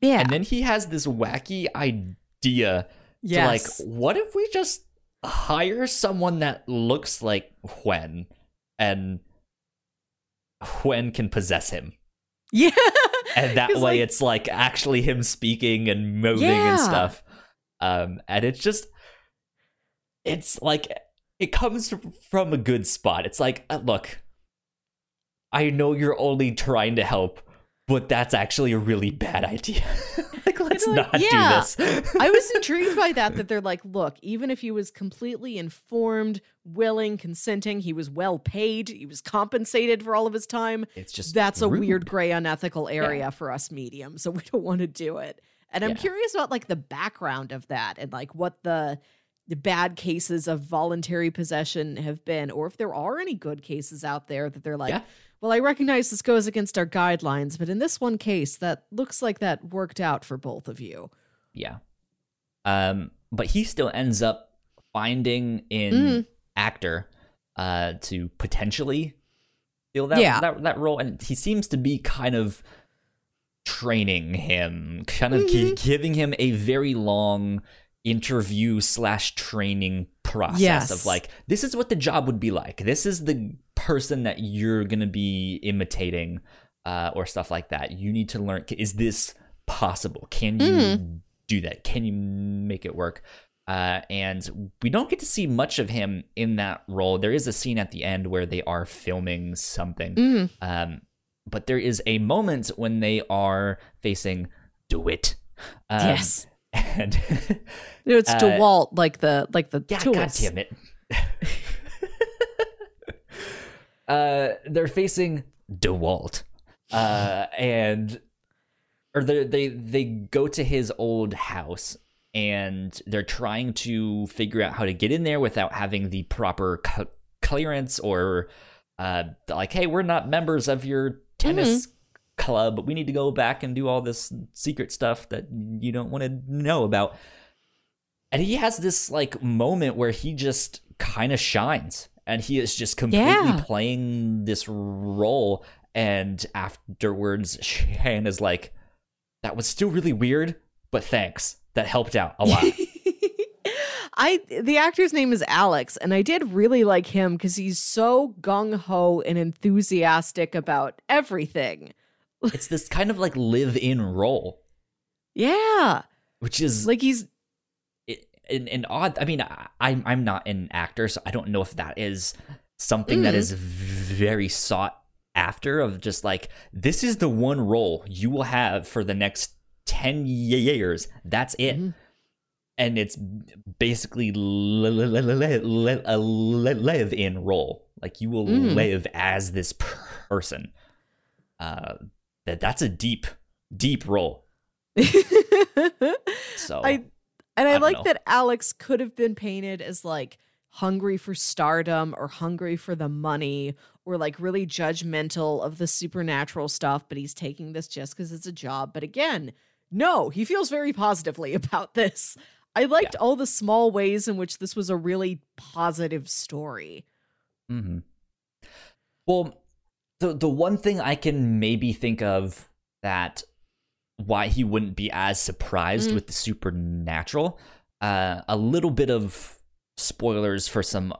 yeah And then he has this wacky idea to like, what if we just hire someone that looks like Hwen and Hwen can possess him? yeah And that way like- it's like actually him speaking and moving Yeah. and stuff. Um and it's just it's like it comes from a good spot. It's like, uh, look, I know you're only trying to help, but that's actually a really bad idea. let's like, not yeah. do this. I was intrigued by that. That they're like, look, even if he was completely informed, willing, consenting, he was well paid, he was compensated for all of his time. It's just That's a weird, gray, unethical area for us mediums, so we don't want to do it. And I'm Yeah. curious about like the background of that and like what the the bad cases of voluntary possession have been, or if there are any good cases out there that they're like, Yeah. Well, I recognize this goes against our guidelines, but in this one case, that looks like that worked out for both of you. Yeah. Um, but he still ends up finding in Mhm. actor uh to potentially fill that, Yeah. that that role, and he seems to be kind of training him, kind of Mhm. giving him a very long interview slash training process Yes. of like this is what the job would be like this is the person that you're gonna be imitating uh, or stuff like that you need to learn is this possible can you Mhm. do that can you make it work uh, and we don't get to see much of him in that role there is a scene at the end where they are filming something Mm. um, but there is a moment when they are facing DeWitt. Um, yes. And No, it's Uh, DeWalt, like the like the yeah. God damn it. uh, they're facing DeWalt. Uh, and or they they they go to his old house and they're trying to figure out how to get in there without having the proper clearance or uh like hey we're not members of your tennis club but we need to go back and do all this secret stuff that you don't want to know about and he has this like moment where he just kind of shines and he is just completely Yeah. playing this role and afterwards Shan is like that was still really weird but thanks that helped out a lot I the actor's name is Alex, and I did really like him because he's so gung ho and enthusiastic about everything. It's this kind of like live in role Yeah, which is like he's an, an odd i mean I, i'm i'm not an actor so i don't know if that is something that Mm. is very sought after of just like this is the one role you will have for the next 10 years that's it Mhm. and it's basically a live in role like you will Mhm. live as this person uh that that's a deep deep role so I and I, don't like know. that Alex could have been painted as like hungry for stardom or hungry for the money or like really judgmental of the supernatural stuff, but he's taking this just because it's a job. But again, no, he feels very positively about this. I liked Yeah. all the small ways in which this was a really positive story. Mm-hmm. Well, the the one thing I can maybe think of that why he wouldn't be as surprised Mm. with the supernatural, uh, a little bit of spoilers for some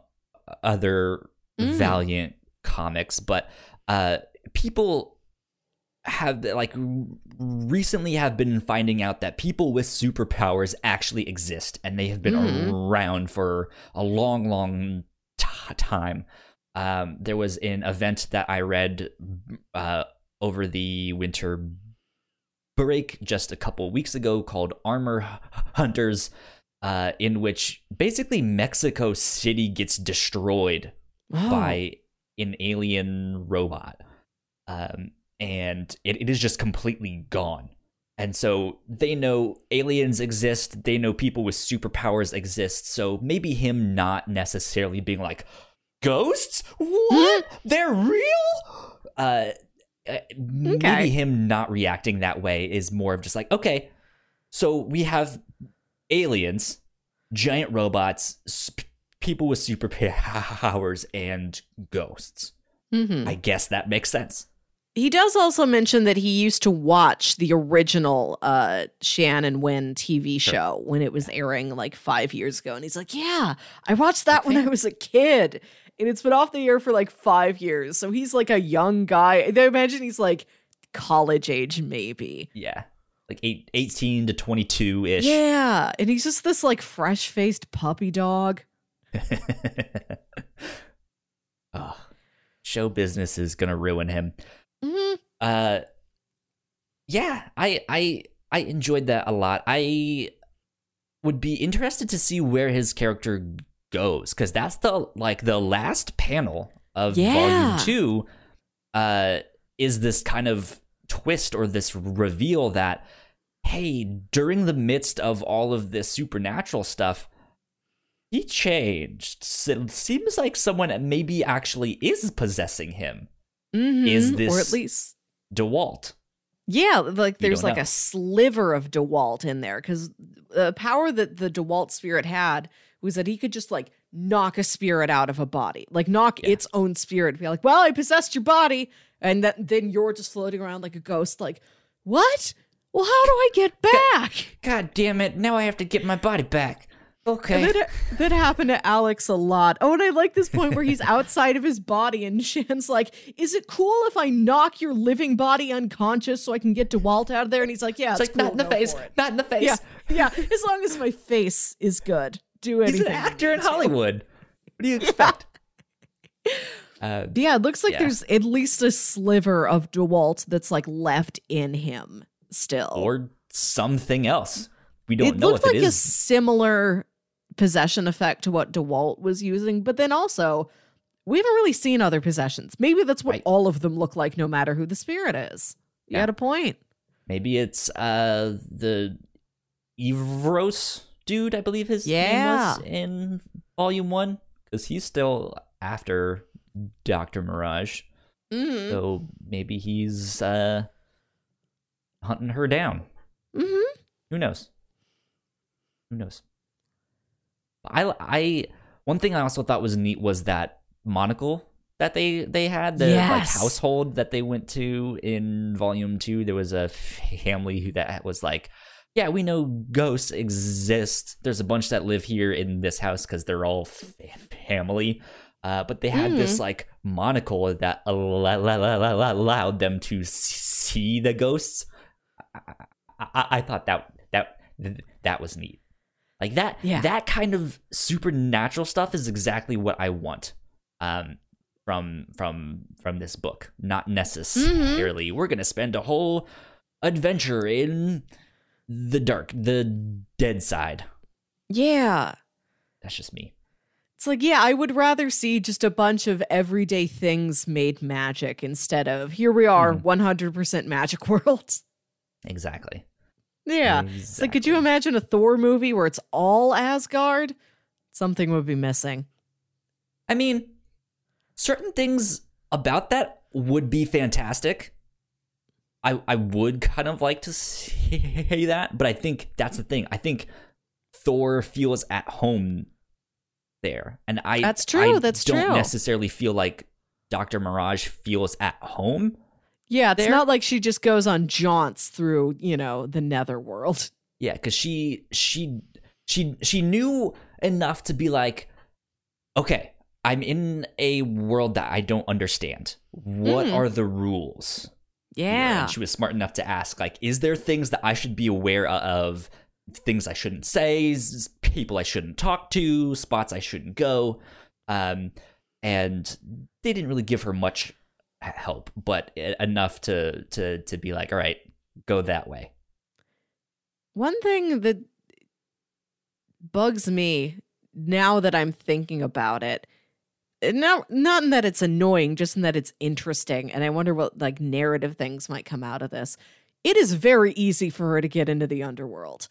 other Mm. Valiant comics, but uh, people have like recently have been finding out that people with superpowers actually exist and they have been Mhm. around for a long long t- time um, there was an event that i read uh, over the winter break just a couple weeks ago called armor hunters uh, in which basically mexico city gets destroyed Oh. by an alien robot. Um, and it, it is just completely gone. And so they know aliens exist, they know people with superpowers exist. So maybe him not necessarily being like, ghosts? What? They're real? Uh, uh, maybe him not reacting that way is more of just like, okay, so we have aliens, giant robots, sp- people with superpowers, and ghosts. Mhm. I guess that makes sense. He does also mention that he used to watch the original uh Shannon Hwen TV Sure. show when it was airing like five years ago. And he's like, Yeah, I watched that when I was a kid. And it's been off the air for like five years. So he's like a young guy. I imagine he's like college age, maybe. Yeah. Like eight, 18 to 22 ish. Yeah. And he's just this like fresh faced puppy dog. Ugh. Show business is gonna ruin him. hmm Uh yeah, I I I enjoyed that a lot. I would be interested to see where his character goes cuz that's the like the last panel of Yeah. volume 2 uh is this kind of twist or this reveal that hey, during the midst of all of this supernatural stuff, he changed. So it seems like someone maybe actually is possessing him. Is this or at least DeWalt. Yeah, like there's like know. a sliver of DeWalt in there because the power that the DeWalt spirit had was that he could just like knock a spirit out of a body, like knock Yeah. its own spirit. Be like, well, I possessed your body, and that then you're just floating around like a ghost. Like, what? Well, how do I get back? God damn it! Now I have to get my body back. Okay. And that, that happened to Alex a lot. Oh, and I like this point where he's outside of his body, and Shan's like, "Is it cool if I knock your living body unconscious so I can get DeWalt out of there?" And he's like, "Yeah, it's it's like not in the face. for it." Not in the face. Yeah, yeah. As long as my face is good, do anything. He's an actor in. Hollywood. What do you expect? uh, Yeah, it looks like Yeah. there's at least a sliver of DeWalt that's like left in him still. or something else. We don't it know looked if like it a similar possession effect to what DeWalt was using, but then also we haven't really seen other possessions. Maybe that's what Right. all of them look like, no matter who the spirit is. You Yeah. had a point. Maybe it's uh the Evros dude, I believe his Yeah. name was in volume one, because he's still after Doctor Mirage. Mm-hmm. So maybe he's uh hunting her down. Mm-hmm. Who knows? Who knows? I I one thing I also thought was neat was that monocle that they they had the like household that they went to in volume 2 there was a family who that was like yeah we know ghosts exist there's a bunch that live here in this house cuz they're all family uh, but they had this like monocle that al- al- al- al- allowed them to see the ghosts I, I, I thought that that that was neat. Like that Yeah. that kind of supernatural stuff is exactly what I want um from from from this book. Not necessarily we're going to spend a whole adventure in the dark, the dead side. Yeah. That's just me. It's like, yeah, I would rather see just a bunch of everyday things made magic instead of here we are, Mhm. 100% magic worlds. Exactly. Yeah. It's like, could you imagine a Thor movie where it's all Asgard? Something would be missing. I mean, certain things about that would be fantastic. I I would kind of like to say that, but I think that's the thing. I think Thor feels at home there, and I That's true, I that's don't true. necessarily feel like Doctor Mirage feels at home. Yeah, it's There- not like she just goes on jaunts through, you know, the netherworld. Yeah, because she she she she knew enough to be like, okay, I'm in a world that I don't understand. What Mhm. are the rules? Yeah. And she was smart enough to ask, like, is there things that I should be aware of? Things I shouldn't say, people I shouldn't talk to, spots I shouldn't go. Um, and they didn't really give her much help, but enough to to to be like, all right, go that way. One thing that bugs me now that I'm thinking about it, Eh, not not in that it's annoying, just in that it's interesting, and I wonder what like narrative things might come out of this. It is very easy for her to get into the underworld.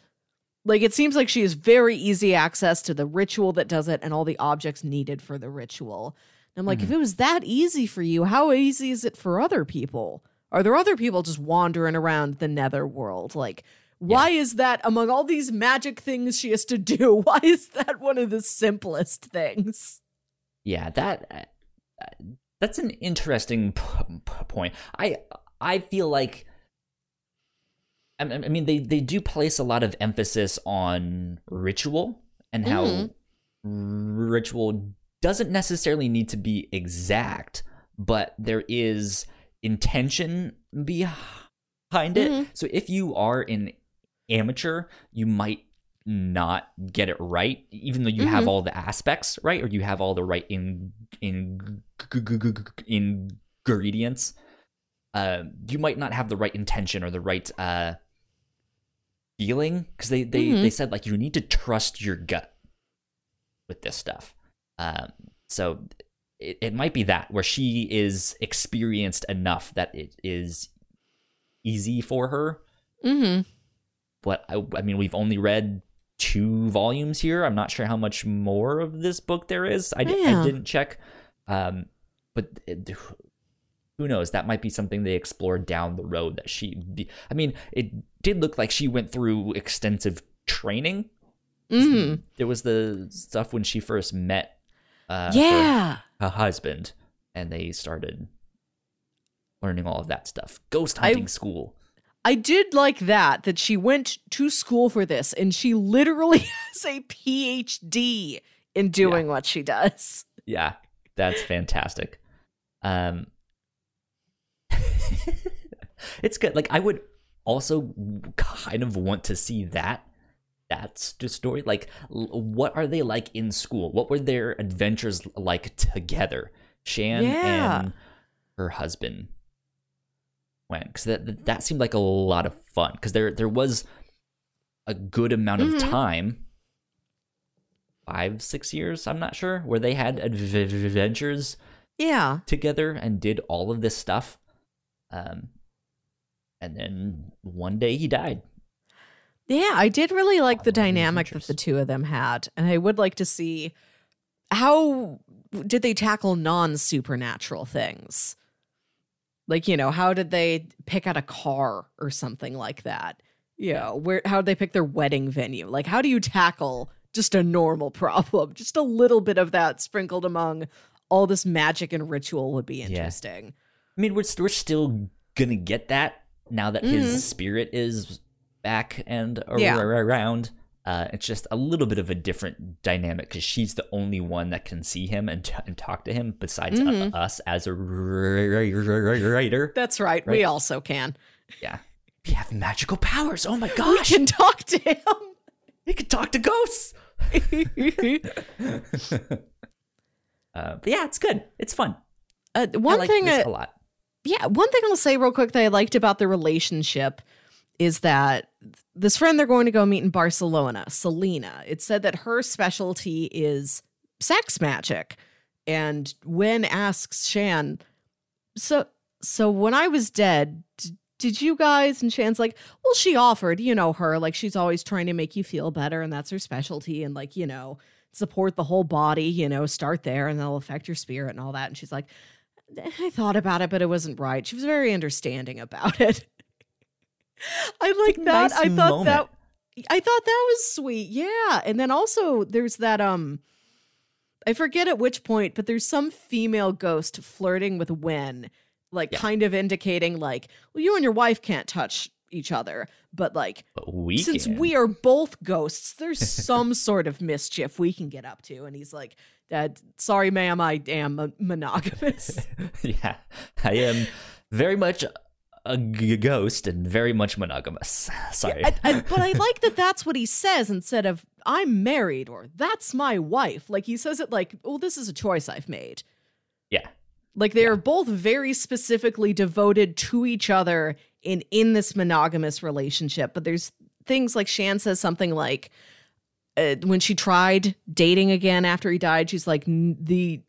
Like it seems like she has very easy access to the ritual that does it and all the objects needed for the ritual. And I'm like, if mm-hmm. it was that easy for you, how easy is it for other people? Are there other people just wandering around the netherworld? Like, why is that among all these magic things she has to do? Why is that one of the simplest things? Yeah, that uh, that's an interesting p- p- point. I I feel like I I mean they they do place a lot of emphasis on ritual and how Mhm. ritual doesn't necessarily need to be exact, but there is intention behind it. Mhm. So if you are an amateur, you might not get it right, even though you have Mhm. all the aspects right, or you have all the right in in ingredients. Uh, you might not have the right intention or the right uh, feeling because they they Mhm. they said like you need to trust your gut with this stuff. Um, so it, it might be that where she is experienced enough that it is easy for her Mm-hmm. but I, I mean we've only read two volumes here. I'm not sure how much more of this book there is. I, di- I didn't check um but it, who knows? That might be something they explore down the road that she i mean it did look like she went through extensive training. Mm-hmm. there was the stuff when she first met uh yeah. her husband and they started learning all of that stuff. Ghost I- hunting school I did like that, that she went to school for this and she literally has a PhD in doing what she does. Yeah, that's fantastic. Um It's good. Like I would also kind of want to see that that's the story. Like what are they like in school? What were their adventures like together? Shan Yeah. and her husband went cuz that that seemed like a lot of fun cuz there there was a good amount of Mhm. time five six years i'm not sure where they had adv- adventures Yeah. together and did all of this stuff um and then one day he died Yeah, I did really like the All of dynamic that the two of them had. And I would like to see how did they tackle non-supernatural things? Like, you know, how did they pick out a car or something like that? You know, where how did they pick their wedding venue? Like how do you tackle just a normal problem? Just a little bit of that sprinkled among all this magic and ritual would be interesting. i mean we're, we're still gonna get that now that Mhm. his spirit is back and Yeah. around uh, it's just a little bit of a different dynamic because she's the only one that can see him and, t- and talk to him besides Mhm. us as a writer. That's right. We also can. Yeah. We have magical powers. Oh my gosh. We can talk to him. We can talk to ghosts. uh, but yeah, it's good. It's fun. Uh, I one like thing, uh, a lot. yeah, one thing I'll say real quick that I liked about the relationship is that this friend they're going to go meet in Barcelona, Selena, it said that her specialty is sex magic. And Hwen asks Shan, so so when I was dead, d- did you guys? And Shan's like, well, she offered, you know, her like she's always trying to make you feel better, and that's her specialty. And like, you know, support the whole body, you know, start there and that'll affect your spirit and all that. And she's like, I thought about it, but it wasn't right. She was very understanding about it. I like that. Nice I thought moment. that I thought that was sweet. Yeah. And then also there's that um I forget at which point, but there's some female ghost flirting with Hwen, like Yeah. kind of indicating like, well, you and your wife can't touch each other, but like But we since can. we are both ghosts, there's some sort of mischief we can get up to. And he's like, Dad, sorry, ma'am, I am mon- monogamous. yeah, I am very much a g- ghost and very much monogamous. Sorry. I, I, but I like that that's what he says instead of I'm married or that's my wife. Like he says it like, oh, this is a choice I've made. yeah. Like they are both very specifically devoted to each other in in this monogamous relationship. But there's things like Shan says something like uh, when she tried dating again after he died, she's like the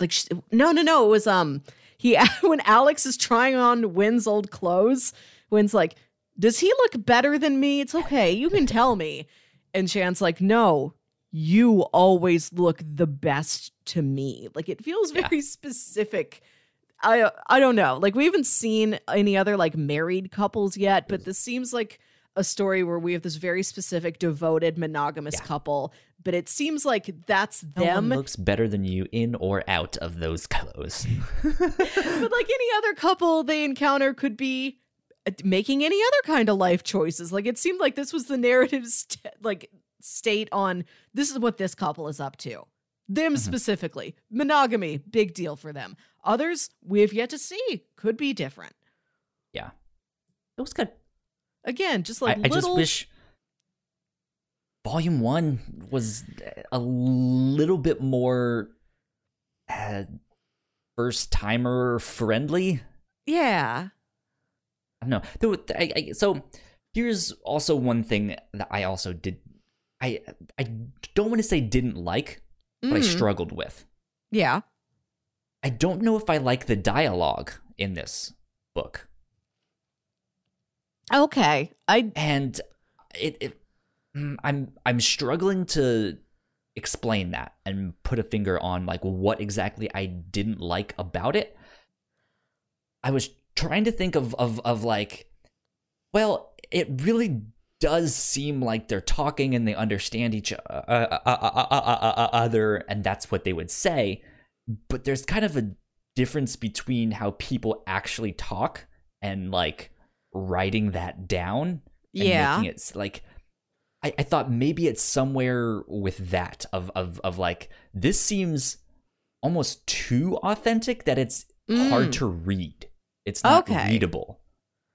like sh- no no no it was um he when Alex is trying on Hwen's old clothes, Hwen's like, does he look better than me? It's okay, you can tell me. And Shan's like, no, you always look the best to me. Like it feels Yeah. very specific. I I don't know. Like we haven't seen any other like married couples yet, but this seems like a story where we have this very specific devoted monogamous Yeah. couple, but it seems like that's No them. looks better than you in or out of those clothes. but like any other couple they encounter could be uh, making any other kind of life choices. Like it seemed like this was the narrative st- like state on this is what this couple is up to. Them specifically. Monogamy, big deal for them. Others we have yet to see. Could be different. Yeah. It was good. Again, just like I, I just wish Volume One was a little bit more uh, first timer friendly. Yeah. I don't know. There I, I, so here's also one thing that I also did. I I don't want to say didn't like, but I Mm, struggled with. yeah. I don't know if I like the dialogue in this book, Okay. I and it, it mm, I'm I'm struggling to explain that and put a finger on like what exactly I didn't like about it. I was trying to think of of of like, well, it really does seem like they're talking and they understand each uh, uh, uh, other, and that's what they would say. But there's kind of a difference between how people actually talk and like writing that down. And yeah. making it like. I, I thought maybe it's somewhere with that of of of like this seems almost too authentic that it's hard Mm. to read. It's not Okay. readable.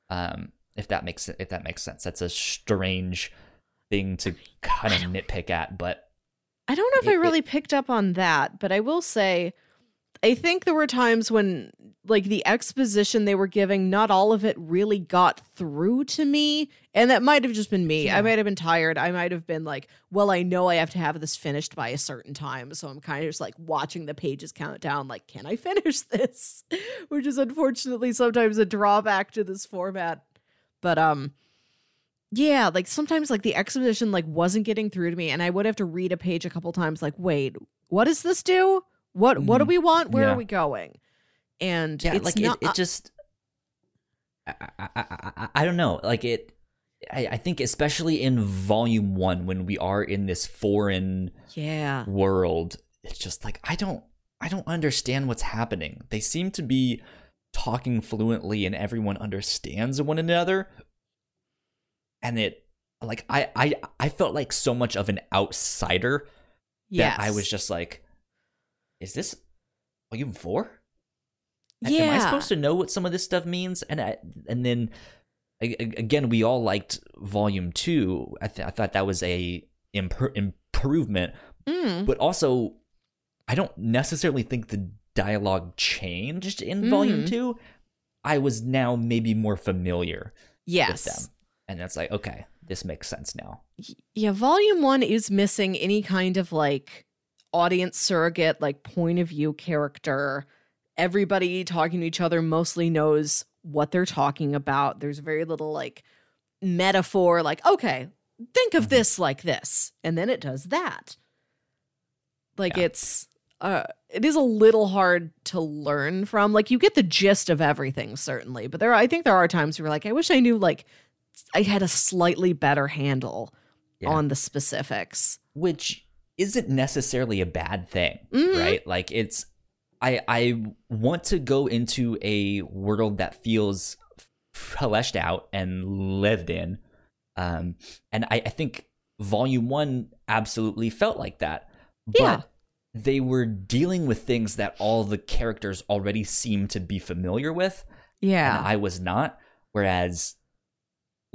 Um, if that makes if that makes sense. That's a strange thing to kind of nitpick at, but I don't know if It- I it- really picked up on that, but I will say I think there were times when like the exposition they were giving, not all of it really got through to me. And that might have just been me. Yeah. I might have been tired. I might have been like, well, I know I have to have this finished by a certain time. So I'm kind of just like watching the pages count down, like, can I finish this? Which is unfortunately sometimes a drawback to this format. But um yeah, like sometimes like the exposition like wasn't getting through to me and I would have to read a page a couple times like, wait, what does this do? What what do Mhm. we want? Where Yeah. are we going? And yeah, it's like not it, it just I, I, I, I, I don't know. Like it I, I think especially in volume one when we are in this foreign yeah. world it's just like i don't i don't understand what's happening they seem to be talking fluently and everyone understands one another and it like i i i felt like so much of an outsider Yes. that i was just like is this volume four yeah. am i supposed to know what some of this stuff means and I, and then again we all liked volume two i, th- I thought that was a impr- improvement Mm. but also I don't necessarily think the dialogue changed in volume Mhm. two. I was now maybe more familiar with Yes. them, and that's like okay, this makes sense now. Yeah, volume one is missing any kind of like audience surrogate, like point of view character. Everybody talking to each other mostly knows what they're talking about. There's very little like metaphor, like, okay, think of this like this. And then it does that. Like Yeah. it's uh it is a little hard to learn from. Like you get the gist of everything certainly, but there are, I think there are times where like I wish I knew like I had a slightly better handle Yeah. on the specifics. which isn't necessarily a bad thing, Mhm. right? Like it's I I want to go into a world that feels fleshed out and lived in. Um and I, I think volume one absolutely felt like that. But Yeah. they were dealing with things that all the characters already seemed to be familiar with. Yeah. and I was not. Whereas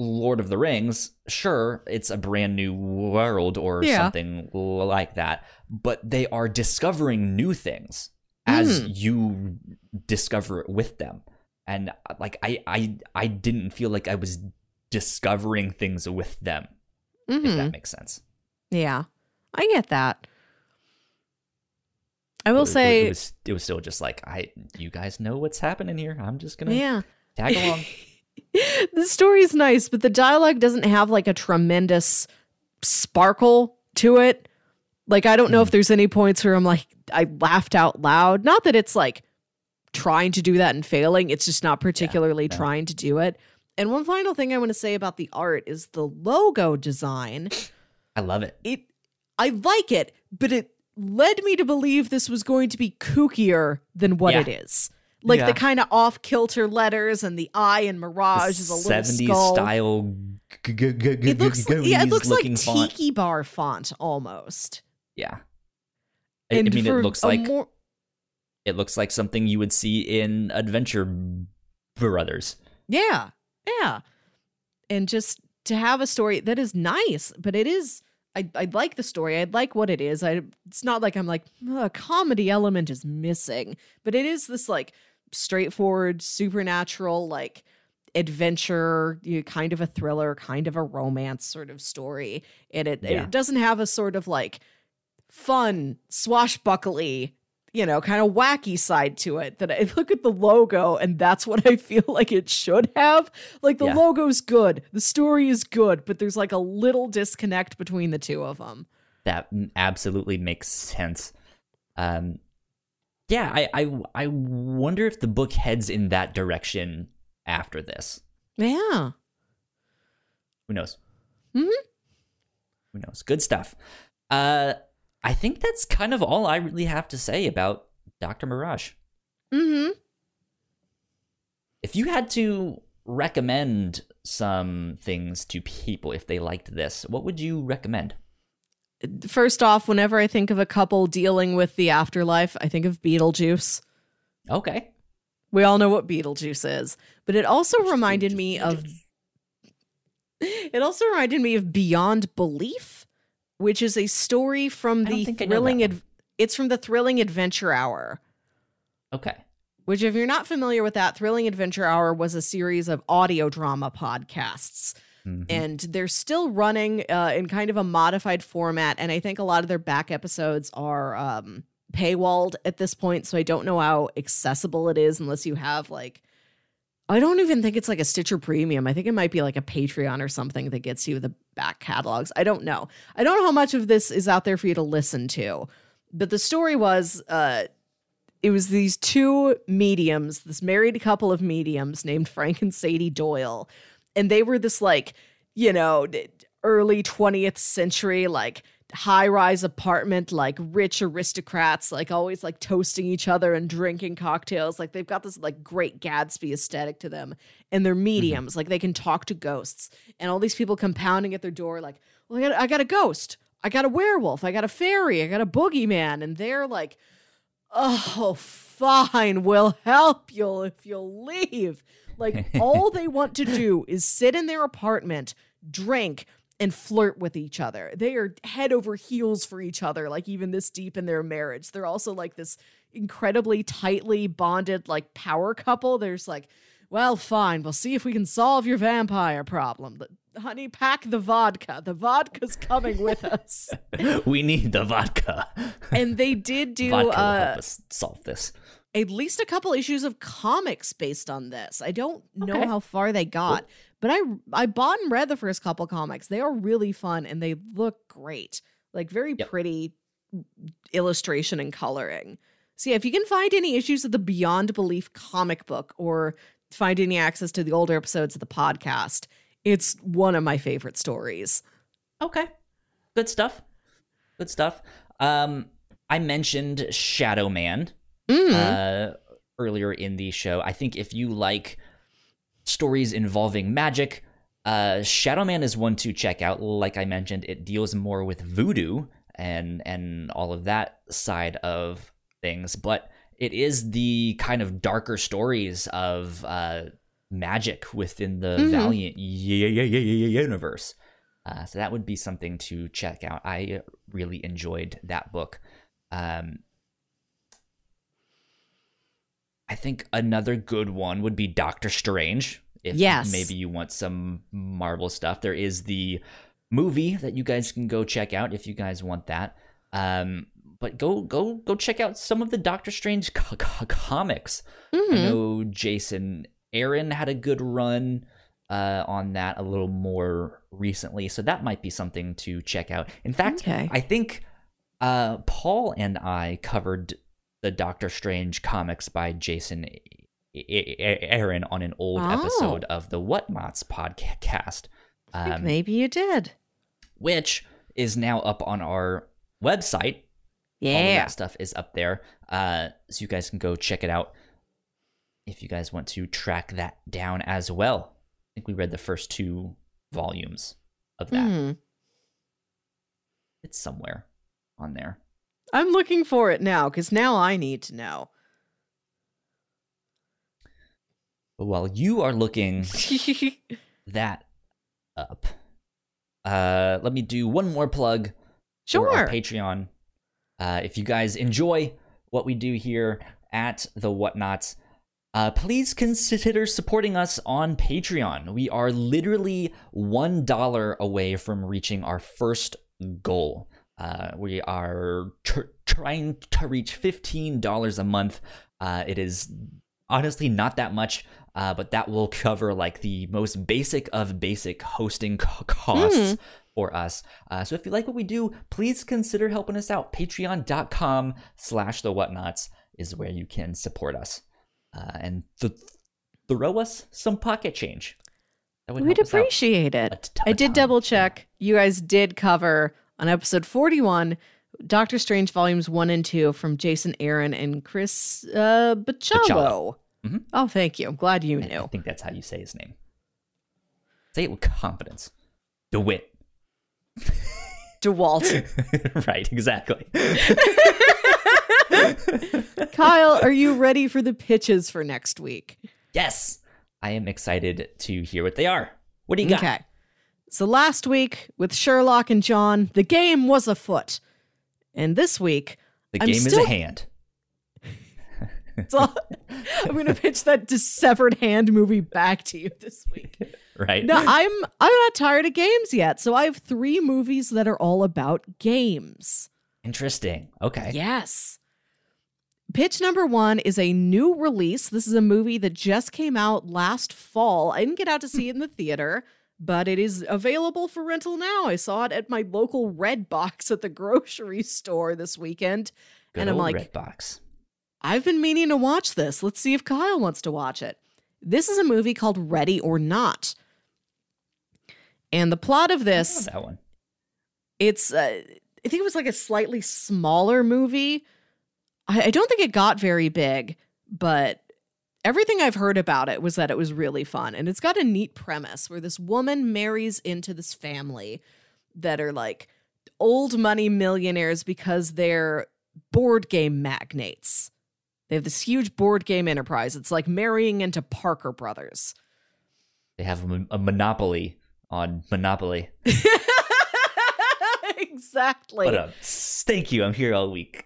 Lord of the Rings, sure, it's a brand new world or Yeah. something like that, but they are discovering new things as Mm. you discover it with them. And like I I I didn't feel like I was discovering things with them, if Mhm. that makes sense. Yeah. I get that. I will It- say it was it was still just like I you guys know what's happening here. I'm just gonna yeah. tag along. the story is nice, but the dialogue doesn't have like a tremendous sparkle to it. Like I don't know if hmm. there's any points where I'm like I laughed out loud. Not that it's like trying to do that and failing. It's just not particularly no. trying to do it. And one final thing I want to say about the art is the logo design. I love it. It I like it, but it led me to believe this was going to be kookier than what Yeah. it is. Like Yeah. the kind of off kilter letters and the eye and Mirage is a little 70s skull. style g- g- g- It looks like, yeah, it looks like font. tiki bar font almost. Yeah. I, I mean, it looks like more, it looks like something you would see in a Venture Brothers. yeah, yeah, and just to have a story that is nice, but it is. I, I like the story. I like what it is. I it's not like I'm like a comedy element is missing, but it is this like straightforward supernatural like adventure, you know, kind of a thriller, kind of a romance sort of story, and it Yeah. it doesn't have a sort of like fun swashbuckly you know kind of wacky side to it that i look at the logo and that's what i feel like it should have like the Yeah. logo's good the story is good but there's like a little disconnect between the two of them That absolutely makes sense. Um, yeah, I, I I wonder if the book heads in that direction after this. yeah Who knows? Mhm. Who knows? Good stuff. Uh, I think that's kind of all I really have to say about Doctor Mirage. mm-hmm if you had to recommend some things to people if they liked this, what would you recommend? First off whenever i think of a couple dealing with the afterlife i think of beetlejuice Okay. we all know what beetlejuice is but it also reminded me of It also reminded me of Beyond Belief, which is a story from the think I know thrilling. Ad- it's from the Thrilling Adventure Hour. Okay. Which, if you're not familiar with that, Thrilling Adventure Hour was a series of audio drama podcasts, Mhm. and they're still running uh, in kind of a modified format. And I think a lot of their back episodes are um, paywalled at this point, so I don't know how accessible it is unless you have like. I don't even think it's like a Stitcher Premium. I think it might be like a Patreon or something that gets you the back catalogs. I don't know. I don't know how much of this is out there for you to listen to. But the story was uh it was these two mediums, this married couple of mediums named Frank and Sadie Doyle. And they were this like, you know, early 20th century like high-rise apartment like rich aristocrats like always like toasting each other and drinking cocktails. Like they've got this like great gatsby aesthetic to them and they're mm-hmm. mediums. Like they can talk to ghosts and all these people come pounding at their door like well i got, I got a ghost. I got a werewolf. I got a fairy. I got a boogeyman. And they're like oh fine. We'll help you if you'll leave like all they want to do is sit in their apartment drink and flirt with each other. They are head over heels for each other, like even this deep in their marriage. They're also like this incredibly tightly bonded, like power couple. There's like, well, fine, we'll see if we can solve your vampire problem. But, honey, pack the vodka. The vodka's coming with us. we need the vodka. and they did do vodka will uh, help us solve this. At least a couple issues of comics based on this. I don't know Okay. how far they got, but I I bought and read the first couple comics. They are really fun and they look great. Like very Yep. pretty, illustration and coloring. So yeah, if you can find any issues of the Beyond Belief comic book or find any access to the older episodes of the podcast, it's one of my favorite stories. Okay. Good stuff. Good stuff. Um, I mentioned Shadow Man Mm. uh, earlier in the show. I think if you like stories involving magic, uh, Shadow Man is one to check out. Like I mentioned, it deals more with voodoo and and all of that side of things, but it is the kind of darker stories of uh, magic within the Mhm. Valiant universe. Uh, so that would be something to check out. I really enjoyed that book. Um, I think another good one would be Doctor Strange. If Yes. maybe you want some Marvel stuff, there is the movie that you guys can go check out if you guys want that. Um, but go go go check out some of the Doctor Strange co- co- comics. I Mhm. know Jason Aaron had a good run uh, on that a little more recently, so that might be something to check out. In fact, Okay. I think uh, Paul and I covered the Doctor Strange comics by Jason Aaron on an old Oh. episode of the Whatnauts podcast, um, maybe you did. which is now up on our website all of Yeah. that stuff is up there uh, so you guys can go check it out if you guys want to track that down as well i think we read the first two volumes of that Mhm. it's somewhere on there I'm looking for it now because now I need to know. but while you are looking that up uh, let me do one more plug for our sure. Patreon. Uh, if you guys enjoy what we do here at the Whatnauts, uh, please consider supporting us on Patreon. We are literally one dollar away from reaching our first goal. Uh, we are tr- trying to reach fifteen dollars a month. Uh, it is honestly not that much, uh, but that will cover like the most basic of basic hosting co- costs for us. Uh, so if you like what we do, please consider helping us out. Patreon.com slash the whatnauts is where you can support us. Uh, and th- throw us some pocket change. That would We'd out appreciate it. t- I did double check. You guys did cover on episode 41 Doctor Strange volumes 1 and 2 from Jason Aaron and Chris uh Bachalo. Mhm. Oh, thank you. I'm glad you knew. I think that's how you say his name. Say it with confidence. DeWitt. DeWalt. right, exactly. Kyle, are you ready for the pitches for next week? yes, I am excited to hear what they are. What do you got? Okay. So last week with Sherlock and John, the game was afoot. And this week, The I'm game is a hand. I'm going to pitch that dissevered hand movie back to you this week. Right? No, I'm I'm not tired of games yet. So I have 3 movies that are all about games. Interesting. Okay. Yes. Pitch number one is a new release. This is a movie that just came out last fall. I didn't get out to see it in the theater, but it is available for rental now. I saw it at my local Red Box at the grocery store this weekend. Good and I'm like, Redbox. I've been meaning to watch this. Let's see if Kyle wants to watch it. This is a movie called Ready or Not. And the plot of this that one. it's uh, i think it was like a slightly smaller movie I, I don't think it got very big but everything i've heard about it was that it was really fun and it's got a neat premise where this woman marries into this family that are like old money millionaires because they're board game magnates they have this huge board game enterprise it's like marrying into parker brothers They have a, a monopoly on Monopoly. exactly But uh, thank you. I'm here all week.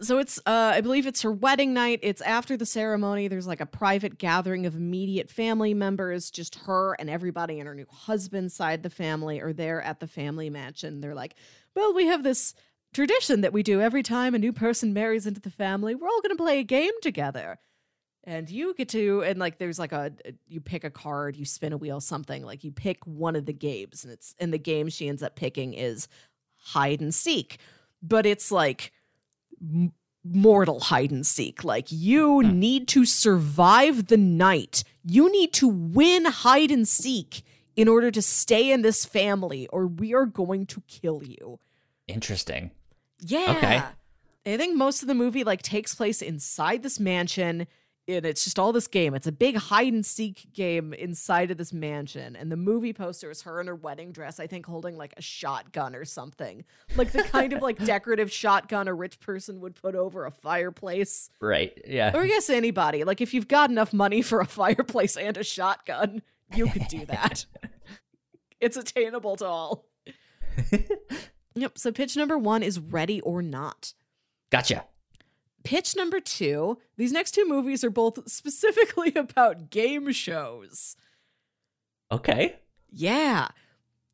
So it's uh i believe it's her wedding night. It's after the ceremony. There's like a private gathering of immediate family members just her and everybody and her new husband's side the family are there at the family mansion. They're like well we have this tradition that we do every time a new person marries into the family we're all going to play a game together. And you get to and like there's like a you pick a card you spin a wheel something like you pick one of the games and it's and the game she ends up picking is hide and seek. But it's like m- mortal hide and seek. Like you Hmm. need to survive the night. You need to win hide and seek in order to stay in this family, or we are going to kill you. Interesting. Yeah. Okay. I think most of the movie like takes place inside this mansion and it's just all this game. It's a big hide and seek game inside of this mansion. And the movie poster is her in her wedding dress, I think holding like a shotgun or something. Like the kind of like decorative shotgun a rich person would put over a fireplace. Right. Yeah. Or I guess anybody. Like if you've got enough money for a fireplace and a shotgun, you could do that. it's attainable to all. Yep. So pitch number one is ready or not. Gotcha. Pitch number two these next two movies are both specifically about game shows. Okay. Yeah.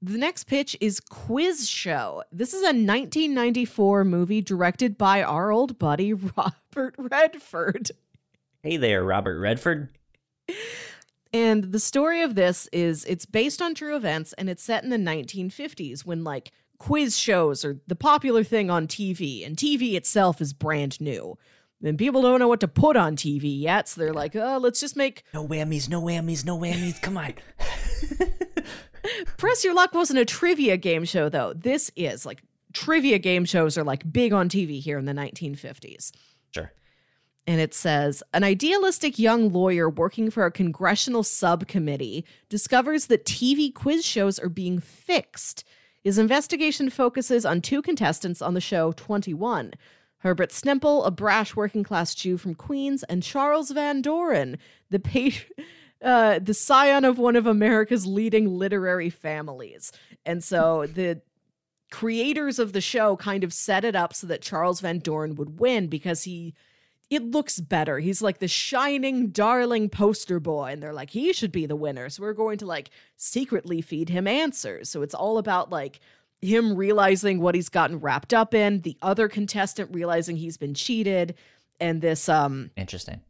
The next pitch is Quiz Show. This is a 1994 movie directed by our old buddy Robert Redford. Hey there, Robert Redford. And the story of this is it's based on true events and it's set in the 1950s when like quiz shows are the popular thing on TV and TV itself is brand new. And people don't know what to put on TV yet, so they're like, "Oh, let's just make No whammies, no whammies, no whammies. Come on. Press Your Luck wasn't a trivia game show though. This is like trivia game shows are like big on TV here in the 1950s. Sure. And it says An idealistic young lawyer working for a congressional subcommittee discovers that TV quiz shows are being fixed. His investigation focuses on two contestants on the show 21 Herbert Stempel, a brash working class Jew from Queens, and Charles Van Doren, the uh, the scion of one of America's leading literary families. And so the creators of the show kind of set it up so that Charles Van Doren would win because he it looks better. He's like the shining darling poster boy and they're like he should be the winner. So we're going to like secretly feed him answers. So it's all about like him realizing what he's gotten wrapped up in, the other contestant realizing he's been cheated and this um Interesting.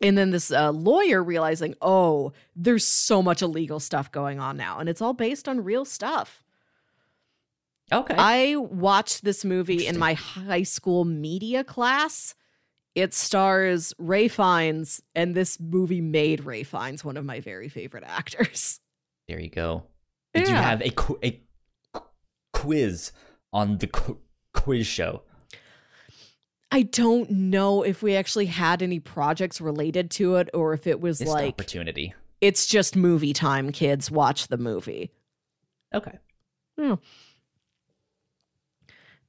and then this uh, lawyer realizing, oh, there's so much illegal stuff going on now, and it's all based on real stuff. Okay. I watched this movie in my high school media class. It stars Ralph Fiennes, and this movie made Ralph Fiennes one of my very favorite actors. there you go. Did you have a, qu- a qu- quiz on the qu- quiz show? I don't know if we actually had any projects related to it, or if it was Missed like opportunity. it's just movie time. Kids watch the movie. Okay. Hmm.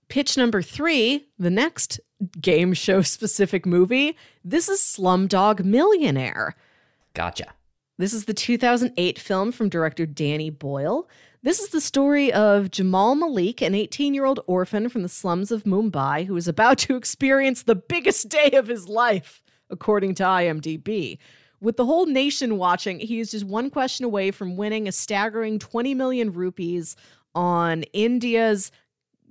Pitch number three, the next game show specific movie. This is Slumdog Millionaire. Gotcha. This is the 2008 film from director Danny Boyle. This is the story of Jamal Malik, an 18 year old orphan from the slums of Mumbai who is about to experience the biggest day of his life, according to IMDb. With the whole nation watching, he is just one question away from winning a staggering 20 million rupees on India's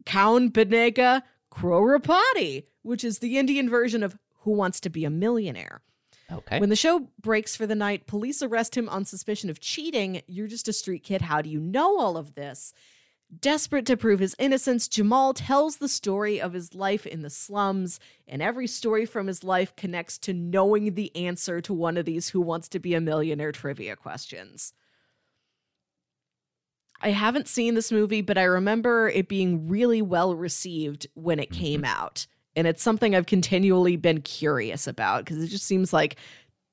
Kaun Banega Crorepati, which is the Indian version of Who Wants to Be a Millionaire. Okay. When the show breaks for the night, police arrest him on suspicion of cheating. You're just a street kid. How do you know all of this? Desperate to prove his innocence, Jamal tells the story of his life in the slums, and every story from his life connects to knowing the answer to one of these Who Wants to Be a Millionaire trivia questions. I haven't seen this movie, but I remember it being really well received when it came mm-hmm. out. And it's something I've continually been curious about because it just seems like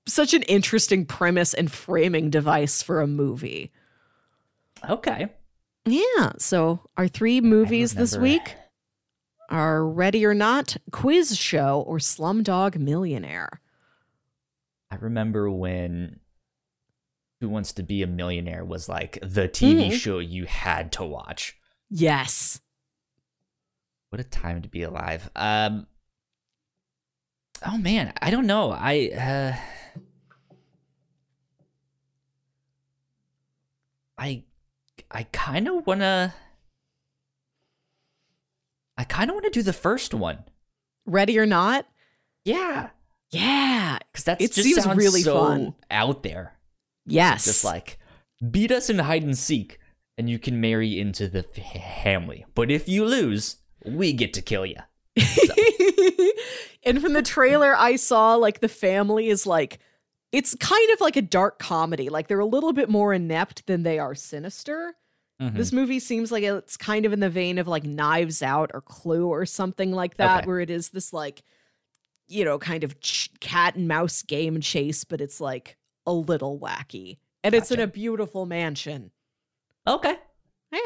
such an interesting premise and framing device for a movie. okay. Yeah. So our three movies this week are Ready or Not, Quiz Show, or Slumdog Millionaire. I remember when Who Wants to Be a Millionaire was like the TV Mhm. show you had to watch. Yes. What a time to be alive. Um Oh man, I don't know. I uh I I kind of want to I kind of want to do the first one. Ready or Not? Yeah, Yeah. cuz that's It just seems sounds really so fun. out there. Yes. Just like beat us in hide and seek and you can marry into the family. But if you lose, we get to kill you. and from the trailer, I saw like the family is like, it's kind of like a dark comedy. Like they're a little bit more inept than they are sinister. Mhm. This movie seems like it's kind of in the vein of like Knives Out or Clue or something like that, Okay. where it is this like, you know, kind of ch- cat and mouse game chase, but it's like a little wacky. And it's in a beautiful mansion. Okay.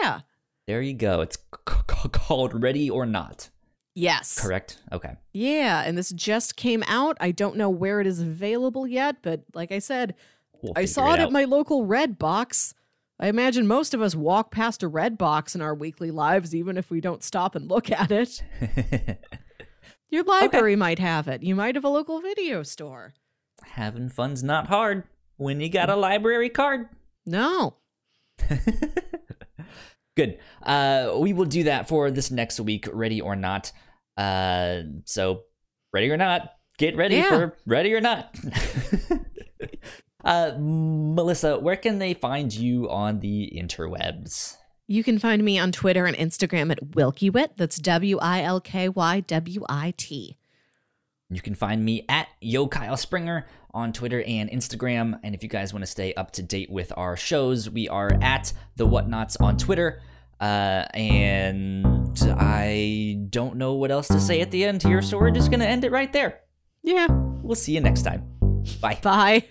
Yeah. There you go. It's c- c- called Ready or Not. Yes. Correct? Okay. Yeah. And this just came out. I don't know where it is available yet, but like I said, We'll I saw it, out. at my local Red Box. I imagine most of us walk past a Red Box in our weekly lives, even if we don't stop and look at it. Your library might have it. You might have a local video store. Having fun's not hard when you got a library card. No. Good. Uh, we will do that for this next week, ready or not. Uh, so, ready or not, get ready Yeah. for ready or not. uh, Melissa, where can they find you on the interwebs? You can find me on Twitter and Instagram at WilkyWit. That's W I L K Y W I T. You can find me at Yo Kyle Springer on Twitter and Instagram. And if you guys want to stay up to date with our shows, we are at the Whatnauts on Twitter. Uh, and I don't know what else to say at the end here, so we're just gonna end it right there. Yeah. We'll see you next time. Bye. Bye.